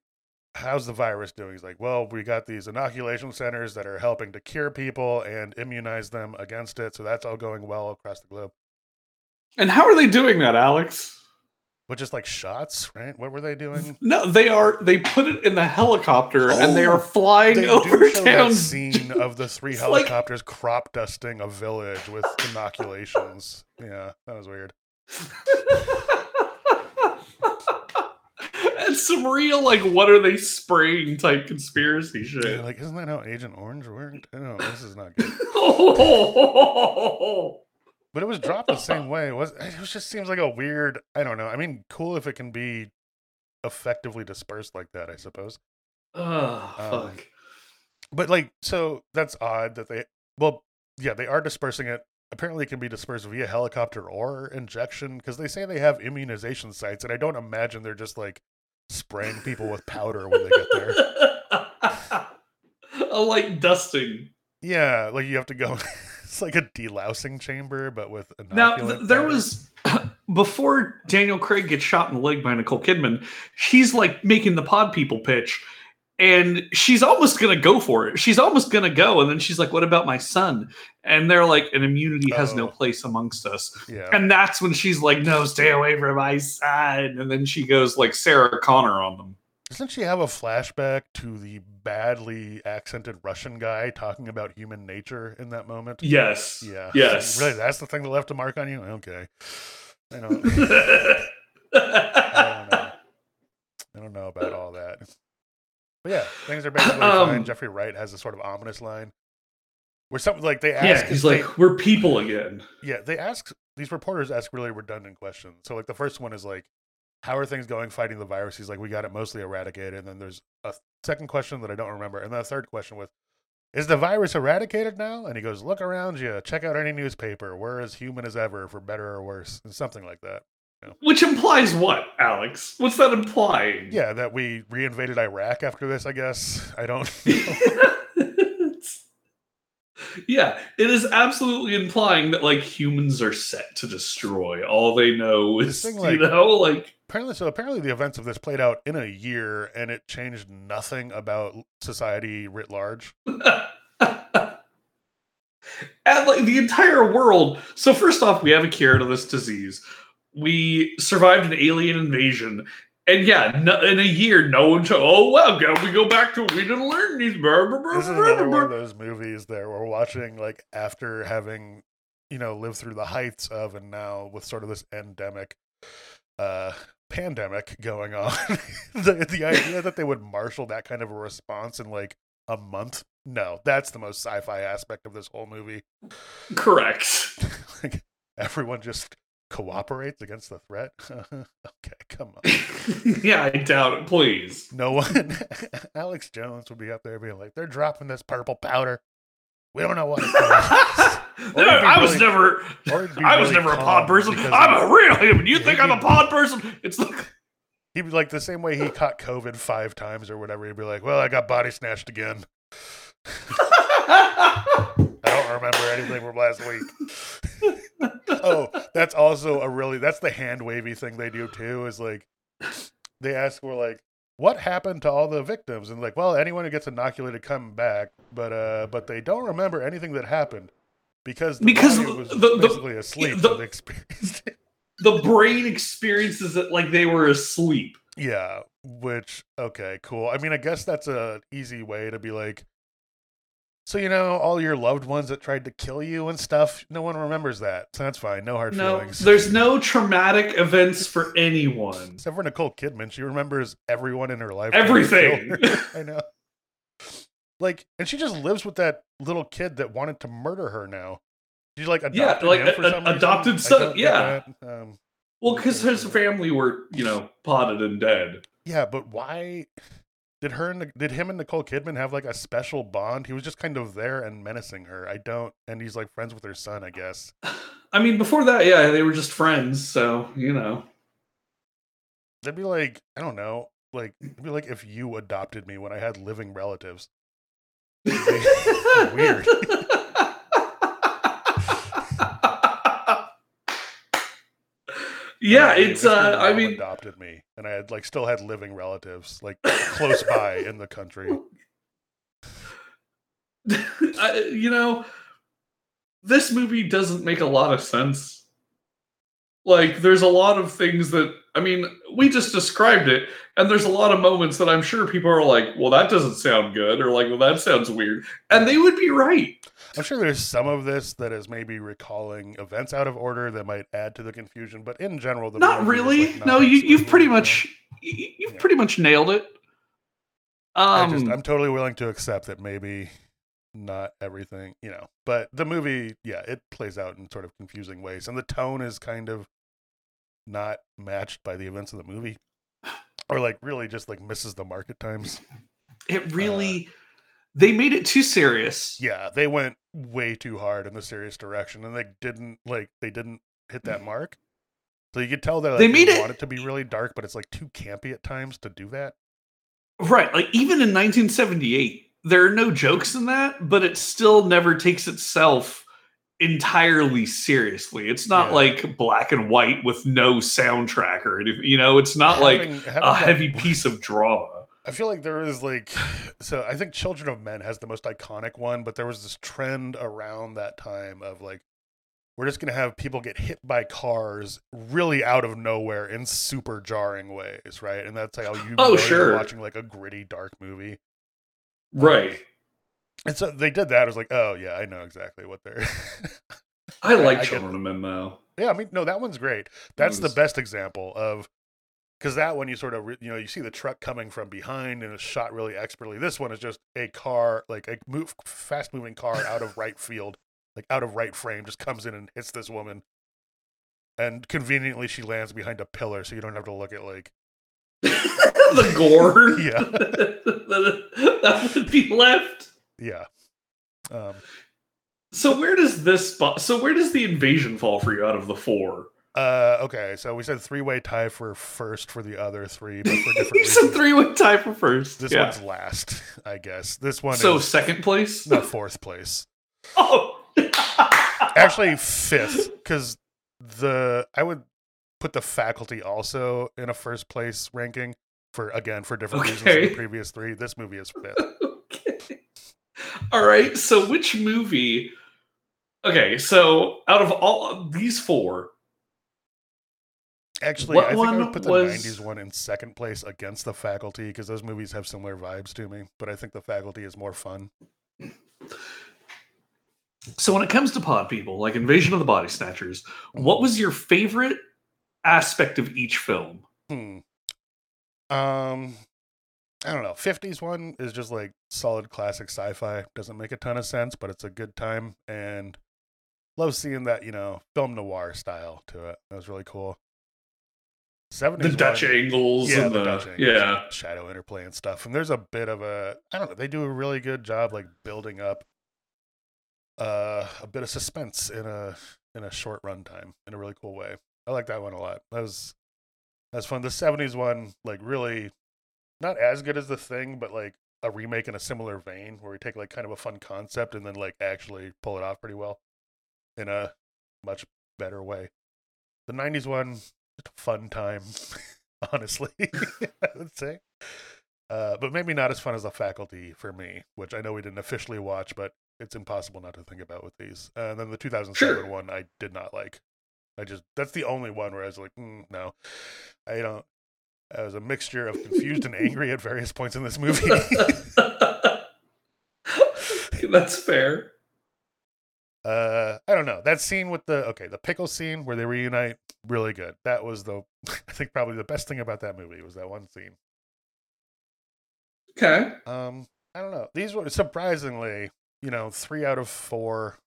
how's the virus doing he's like well we got these inoculation centers that are helping to cure people and immunize them against it so that's all going well across the globe And how are they doing that, Alex? But just like shots right what were they doing No, they are. They put it in the helicopter and they Oh, are flying they over do show that town. scene of the three It's like- helicopters crop dusting a village with inoculations yeah that was weird and some real like what are they spraying type conspiracy Yeah, shit. like isn't that how agent orange worked i don't know this is not good But it was dropped the same way. It was it was just seems like a weird I don't know. I mean, cool if it can be effectively dispersed like that, I suppose. oh, Um, fuck. But like so that's odd that they well, yeah, they are dispersing it. Apparently it can be dispersed via helicopter or injection because they say they have immunization sites and I don't imagine they're just like spraying people with powder when they get there. a light dusting. Yeah, like you have to go it's like a delousing chamber but with Now, th- there was before Daniel Craig gets shot in the leg by Nicole Kidman, she's like making the pod people pitch, and she's almost gonna go for it. She's almost gonna go, and then she's like, "What about my son?" And they're like, "An immunity has no Oh. place amongst us." yeah. And that's when she's like, "No, stay away from my son." And then she goes like Sarah Connor on them. Doesn't she have a flashback to the badly accented Russian guy talking about human nature in that moment? Yes. Yeah. Yes. Really, that's the thing that left a mark on you? Okay. I don't, I don't know. I don't know about all that. But yeah, things are basically fine. Um, Jeffrey Wright has a sort of ominous line where something like they ask. yeah, he's they- like, "We're people again." yeah, they ask these reporters ask really redundant questions. So like the first one is like, how are things going fighting the virus? He's like, we got it mostly eradicated. And then there's a second question that I don't remember, and then a third question with, is the virus eradicated now? And he goes, look around you, check out any newspaper. We're as human as ever, for better or worse, and something like that. Which implies what, Alex? What's that implying? Yeah, that we reinvaded Iraq after this. I guess I don't. yeah, it is absolutely implying that like humans are set to destroy. All they know is thing, you know like apparently, so apparently the events of this played out in a year, and it changed nothing about society writ large. and like the entire world. So first off, we have a cure to this disease. We survived an alien invasion. And yeah, no, in a year, no one. Oh well, go, we go back to we didn't learn these. blah, blah, blah, this is another one of those movies that we're watching like after having you know lived through the heights of and now with sort of this endemic uh pandemic going on the, the idea that they would marshal that kind of a response in like a month no that's the most sci-fi aspect of this whole movie Correct. like everyone just cooperates against the threat okay come on yeah, I doubt it. Please. no one alex jones would be up there being like they're dropping this purple powder we don't know what no, I was really- never. or it'd be I was really never a pod person. I'm a real human. You think I'm a pod person? It's like He'd be like the same way he caught COVID five times or whatever. He'd be like, "Well, I got body snatched again. I don't remember anything from last week." oh, that's also a really that's the hand wavy thing they do too. Is like they ask, "We're like, what happened to all the victims?" And like, well, anyone who gets inoculated come back, but uh, but they don't remember anything that happened because the Because body was the- the- basically asleep. the- so experienced it. the brain experiences it like they were asleep. Yeah, which okay, cool. I mean, I guess that's a easy way to be like so you know all your loved ones that tried to kill you and stuff, no one remembers that. So that's fine. No hard No, feelings. there's no traumatic events for anyone. Except for Nicole Kidman, she remembers everyone in her life. Everything. that killed her. I know. Like, and she just lives with that little kid that wanted to murder her now. She's like adopted like him for a- some adopted son, yeah. Um, Well, because his family were, you know, potted and dead. Yeah, but why did her and did him and Nicole Kidman have like a special bond? He was just kind of there and menacing her. I don't, and he's like friends with her son, I guess. I mean, before that, yeah, they were just friends, so you know. It'd be like I don't know, like it'd be like if you adopted me when I had living relatives. Weird. yeah, it's. uh I mean, adopted me, and I had like still had living relatives like close by in the country. I, you know, this movie doesn't make a lot of sense. Like, there's a lot of things that I mean, we just described it, and there's a lot of moments that I'm sure people are like, "Well, that doesn't sound good," or like, "Well, that sounds weird," and they would be right. I'm sure there's some of this that is maybe recalling events out of order that might add to the confusion, but in general, the Not really. like, no, you you've pretty much you- you've Yeah. pretty much nailed it. I Um, just, I'm totally willing to accept that maybe not everything, you know, but the movie, yeah, it plays out in sort of confusing ways, and the tone is kind of not matched by the events of the movie, or like really just like misses the mark at times. it uh, really they made it too serious. Yeah, they went way too hard in the serious direction, and they didn't like they didn't hit that mark. So you could tell that like, They made it- want it to be really dark, but it's like too campy at times to do that. Right. Like even in 1978, there are no jokes in that, but it still never takes itself entirely seriously. It's not Yeah. like black and white with no soundtrack or anything. You know, it's not like Having- having a that- heavy piece of drama. I feel like there is like so I think Children of Men has the most iconic one, but there was this trend around that time of like we're just gonna have people get hit by cars really out of nowhere in super jarring ways, right? And that's how you Oh, sure. watching like a gritty, dark movie. Right. And so they did that. I was like, oh yeah, I know exactly what they're. I like I get Children of Men though. yeah, I mean, no, that one's great. That's the best example of because that one you sort of you know you see the truck coming from behind and it's shot really expertly. This one is just a car like a move fast moving car out of right field, like out of right frame, just comes in and hits this woman, and conveniently she lands behind a pillar, so you don't have to look at like the gore. Yeah. that would be left. Yeah. Um, So where does this bo- so where does the invasion fall for you out of the four? uh, okay, so we said three way tie for first for the other three, but for different you said reasons. three way tie for first. This yeah. one's last, I guess. This one so second place. not fourth place. Oh, actually fifth because the I would put the faculty also in a first place ranking for again for different reasons than the previous three. This movie is fifth. okay. All right. So which movie? Okay. So out of all of these four, Actually, I think I would put the was- '90s one in second place against the faculty because those movies have similar vibes to me. But I think the faculty is more fun. so when it comes to pod people, like Invasion of the Body Snatchers, what was your favorite aspect of each film? Hmm. Um, I don't know. '50s one is just like solid classic sci-fi. Doesn't make a ton of sense, but it's a good time and love seeing that you know film noir style to it. That was really cool. '70s The Dutch one- angles yeah, and the the, Dutch angles yeah. shadow interplay and stuff. And there's a bit of a I don't know. They do a really good job like building up uh, a bit of suspense in a in a short run time in a really cool way. I like that one a lot. That was that was fun. The '70s one like really not as good as the thing, but like a remake in a similar vein where we take like kind of a fun concept and then like actually pull it off pretty well in a much better way. The '90s one just a fun time, honestly. I would say, uh, but maybe not as fun as the faculty for me, which I know we didn't officially watch, but it's impossible not to think about with these. Uh, and then the 2007 Sure. one, I did not like. I just that's the only one where I was like, mm, no, I don't. I was a mixture of confused and angry at various points in this movie. That's fair. uh i don't know that scene with the okay the pickle scene where they reunite really good that was the i think probably the best thing about that movie was that one scene Okay. um i don't know these were surprisingly you know three out of four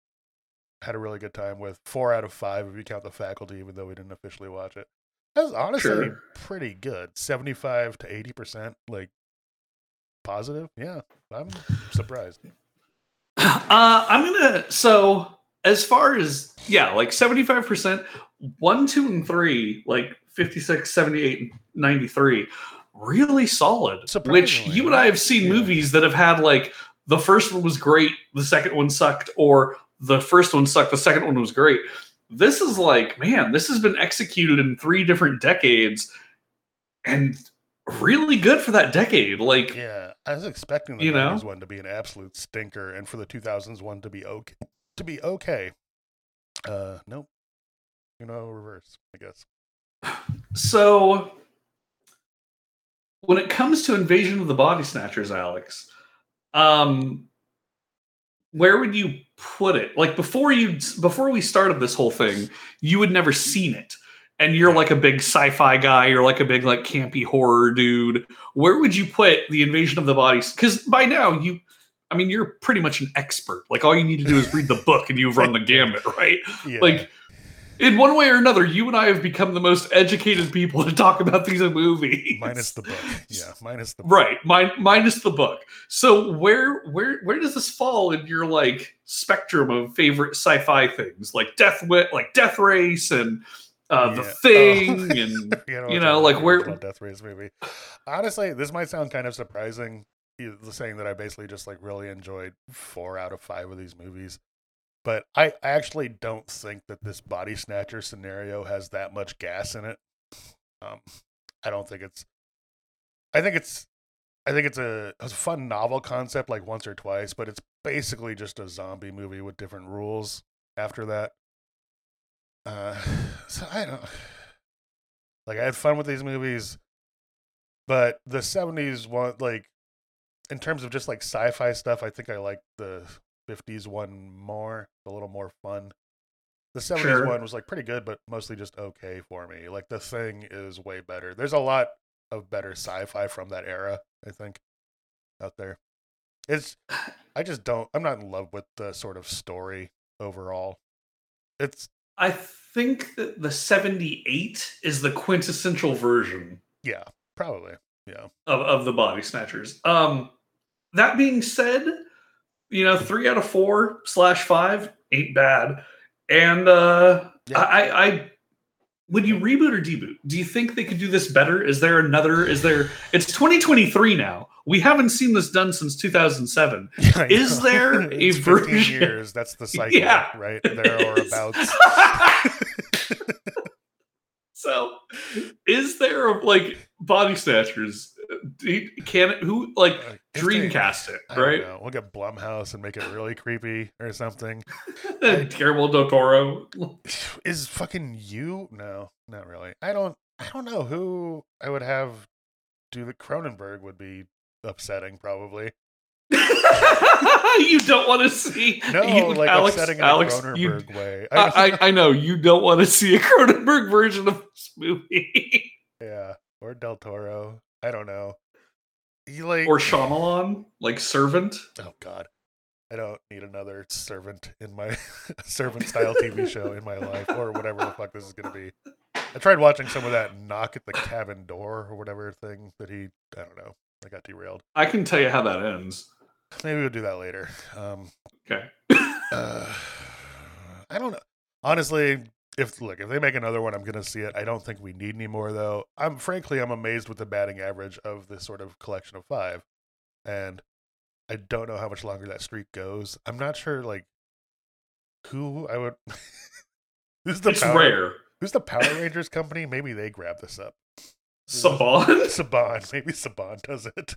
had a really good time with four out of five if you count the faculty even though we didn't officially watch it That's honestly Sure. pretty good. 75 to 80%, like positive. Yeah, I'm surprised. Uh, I'm gonna so as far as yeah, like 75%, one, two, and three, like 56, 78, and 93, really solid. Which you and I have seen yeah. movies that have had like the first one was great, the second one sucked, or the first one sucked, the second one was great. This is like, man, this has been executed in three different decades and really good for that decade. Like, Yeah, I was expecting the You know? 90s one to be an absolute stinker and for the 2000s one to be okay. To be okay. Uh, nope. You know, reverse, I guess. So, when it comes to Invasion of the Body Snatchers, Alex, um, where would you put it? Like before you, before we started this whole thing, you had never seen it, and you're like a big sci-fi guy, you're like a big like campy horror dude. Where would you put the Invasion of the Bodies? Because by now you. I mean, you're pretty much an expert. Like, all you need to do is read the book, and you've run the gambit, right? Yeah. like in one way or another you and i have become the most educated people to talk about these movies minus the book. Yeah, minus the book. right min- minus the book so where where where does this fall in your like spectrum of favorite sci-fi things like death wit like death race and uh the thing Oh. and You know, You know, like, where- Death Race movie. Honestly, this might sound kind of surprising, saying that I basically just like really enjoyed four out of five of these movies. But I I actually don't think that this body snatcher scenario has that much gas in it. Um, I don't think it's. I think it's. I think it's a, a fun novel concept, like once or twice, but it's basically just a zombie movie with different rules. After that, uh, so I don't. Like I had fun with these movies, but the '70s one, like in terms of just like sci-fi stuff, I think I like the '50s one more, a little more fun. The '70s Sure. one was like pretty good, but mostly just okay for me. Like the thing is way better. There's a lot of better sci-fi from that era, I think, out there. It's I just don't. I'm not in love with the sort of story overall. It's i think that the 78 is the quintessential version yeah, probably yeah. of, of the body snatchers. Um, that being said, you know, three out of four slash five ain't bad. And uh, Yeah. I, I, would you reboot or deboot? Do you think they could do this better? Is there another? Is there? It's 2023 now. We haven't seen this done since 2007. I Is there a It's 15 version- years. That's the cycle, Yeah. right? There or about. so, is there a, like body snatchers? Can it, who like Uh, Dreamcast it, right? We'll get Blumhouse and make it really creepy or something. Terrible del Toro. Is fucking you? No, not really. I don't. I don't know who I would have do the Cronenberg would be upsetting probably. you don't want to see No, you, like Alex. upsetting in Alex, a you, Cronenberg way. I, I, I know you don't want to see a Cronenberg version of this movie yeah, or Del Toro. I don't know. You like or Shyamalan, like Servant. Oh God, I don't need another servant in my servant style TV show in my life, or whatever the fuck this is gonna be. I tried watching some of that knock at the cabin door or whatever thing that he. I don't know. I got derailed. I can tell you how that ends. Maybe we'll do that later. Um, Okay. uh, I don't know. Honestly, if look if they make another one, I'm gonna see it. I don't think we need any more though. I'm frankly I'm amazed with the batting average of this sort of collection of five, and I don't know how much longer that streak goes. I'm not sure like who I would. who's the it's Power, rare. Who's the Power Rangers company? Maybe they grab this up. Saban. Saban. Maybe Saban does it.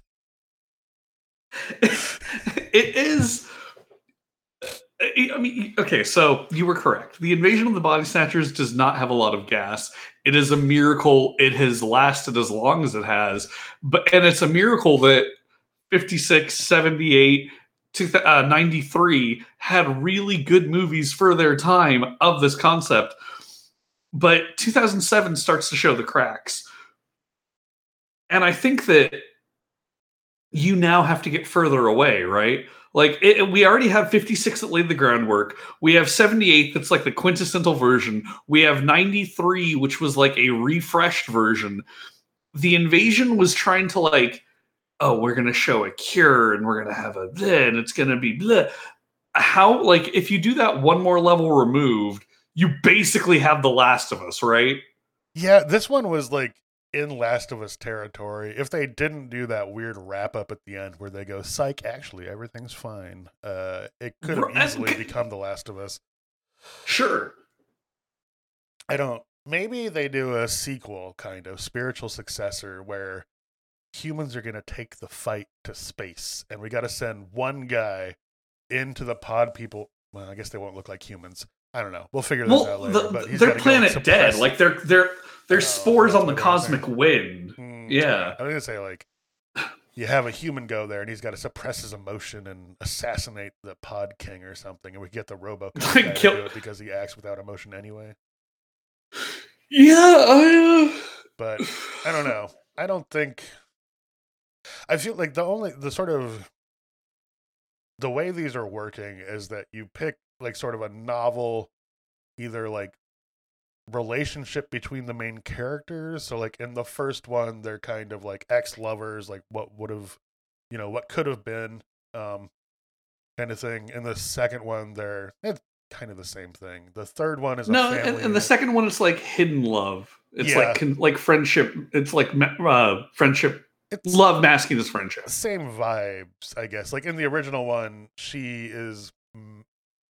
it is. I mean, okay, so you were correct. The invasion of the body snatchers does not have a lot of gas. It is a miracle it has lasted as long as it has. But and it's a miracle that 56, 78, two uh, 93 had really good movies for their time of this concept. But 2007 starts to show the cracks. And I think that you now have to get further away, right? Like it, we already have 56 that laid the groundwork. We have 78 that's like the quintessential version. We have 93 which was like a refreshed version. The invasion was trying to like oh, we're going to show a cure and we're going to have a bleh, and it's going to be blah. How like if you do that one more level removed, you basically have the last of us, right? Yeah, this one was like in Last of Us territory. If they didn't do that weird wrap up at the end where they go, "Psych, actually everything's fine," uh, it could have easily become The Last of Us. Sure. I don't. Maybe they do a sequel, kind of spiritual successor, where humans are going to take the fight to space, and we got to send one guy into the pod people. Well, I guess they won't look like humans. I don't know. We'll figure this out Well, later. the, but their planet dead. Like they're they're they're Oh, spores on the what I was cosmic wind. Mm, Yeah. I was gonna say like you have a human go there and he's got to suppress his emotion and assassinate the pod king or something, and we get the Robo Kill- because he acts without emotion anyway. Yeah, I, uh, But I don't know. I don't think. I feel like the only the sort of the way these are working is that you pick like sort of a novel, either like relationship between the main characters. So like in the first one, they're kind of like ex lovers, like what would have, you know, what could have been, um, kind of thing. In the second one, they're it's kind of the same thing. The third one is a no, family and, and the second one is like hidden love. It's Yeah. like con, like friendship. It's like uh, friendship. It's- Love masking as friendship. same vibes, I guess. Like in the original one, she is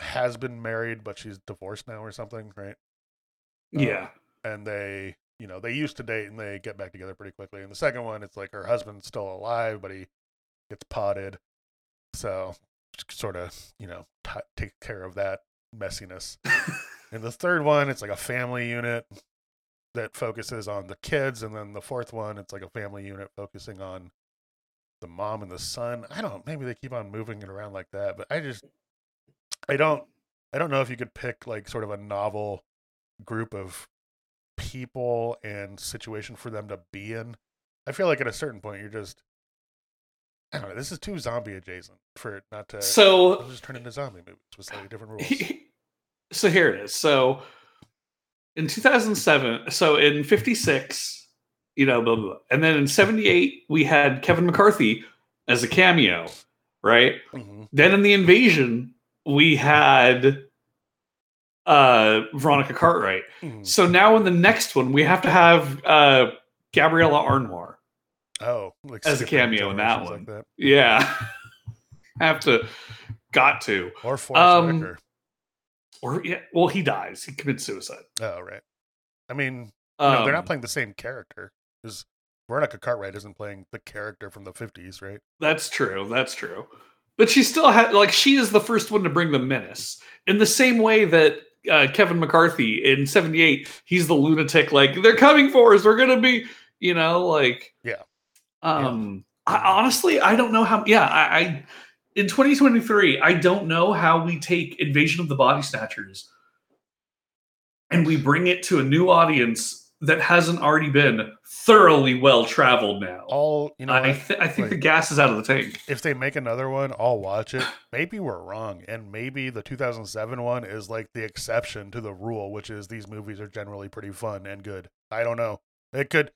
has been married, but she's divorced now or something, right? Uh, Yeah. And they, you know, they used to date and they get back together pretty quickly. And the second one, it's like her husband's still alive, but he gets potted, so sort of, you know, t- take care of that messiness. and the third one, it's like a family unit that focuses on the kids, and then the fourth one, it's like a family unit focusing on the mom and the son. I don't. Maybe they keep on moving it around like that, but I just, I don't, I don't know if you could pick like sort of a novel group of people and situation for them to be in. I feel like at a certain point you're just, I don't know. This is too zombie adjacent for it not to. So just turn into zombie movies with slightly different rules. so here it is. So in 2007, so in 56, you know, blah, blah, blah. and then in 78, we had Kevin McCarthy as a cameo, right? Mhm. Then in the invasion, we had uh Veronica Cartwright. Mhm. So now in the next one, we have to have uh Gabrielle Anwar. Oh, like As a cameo in that one. like that. Yeah. have to got to. or Forest Um, Whitaker. Or yeah, well, he dies. He commits suicide. Oh, right. I mean, Um, no, they're not playing the same character. Because Veronica Cartwright isn't playing the character from the fifties, right? That's true. That's true. But she still had like she is the first one to bring the menace in the same way that uh, Kevin McCarthy in '78. He's the lunatic. Like they're coming for us. We're gonna be, you know, like Yeah. Um, I, honestly, I don't know how. Yeah, I, I in 2023, I don't know how we take Invasion of the Body Snatchers and we bring it to a new audience that hasn't already been thoroughly well traveled now. All you know, I, th- I think the gas is out of the tank. if they make another one, I'll watch it. Maybe we're wrong, and maybe the 2007 one is like the exception to the rule, which is these movies are generally pretty fun and good. I don't know. It could.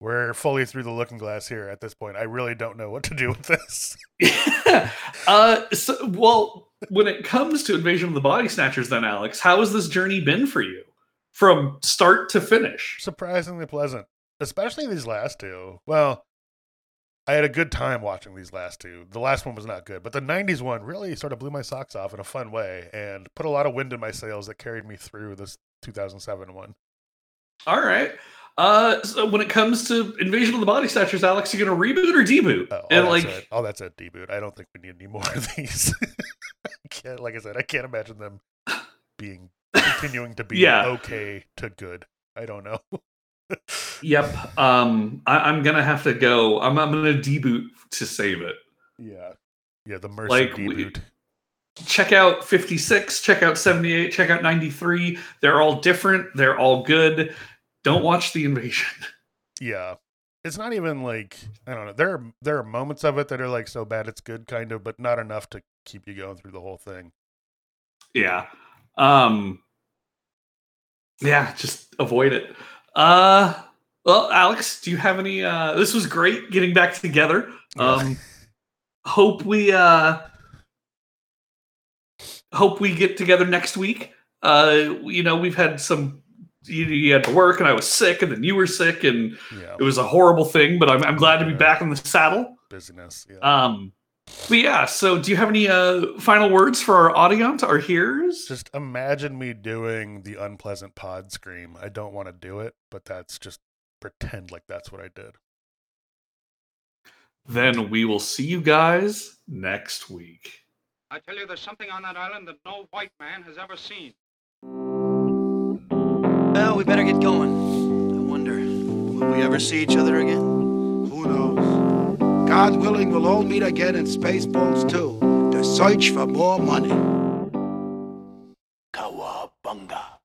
We're fully through the looking glass here at this point. I really don't know what to do with this. uh, so, well, when it comes to Invasion of the Body Snatchers, then Alex, how has this journey been for you from start to finish? Surprisingly pleasant, especially these last two. Well, I had a good time watching these last two. The last one was not good, but the 90s one really sort of blew my socks off in a fun way and put a lot of wind in my sails that carried me through this 2007 one. All right. Uh, so when it comes to Invasion of the Body Snatchers, Alex, you gonna reboot or deboot? Oh, all and that's like, it. All that's it. Deboot. I don't think we need any more of these. I like I said, I can't imagine them being continuing to be Yeah. okay to good. I don't know. yep. Um, I, I'm gonna have to go. I'm, I'm gonna deboot to save it. yeah, yeah. The mercy Like, we- deboot. check out 56 check out 78 check out 93 they're all different they're all good don't watch the invasion Yeah, it's not even like I don't know. There are there are moments of it that are like so bad it's good, kind of, but not enough to keep you going through the whole thing. Yeah. Um Yeah, just avoid it. Uh well, Alex, do you have any uh this was great getting back together. Um hope we uh hope we get together next week. Uh you know, we've had some you, you had to work and I was sick and then you were sick and Yeah, it was a horrible thing, but I'm, I'm glad to be Yeah. back in the saddle. busyness. Yeah. Um but yeah, so do you have any uh final words for our audience, our hearers? just imagine me doing the unpleasant pod scream. I don't want to do it, but that's just pretend like that's what I did. Then we will see you guys next week. I tell you, there's something on that island that no white man has ever seen. Well, we better get going. I wonder, will we ever see each other again? Who knows? God willing, we'll all meet again in Spaceballs 2 to search for more money. Kawabunga.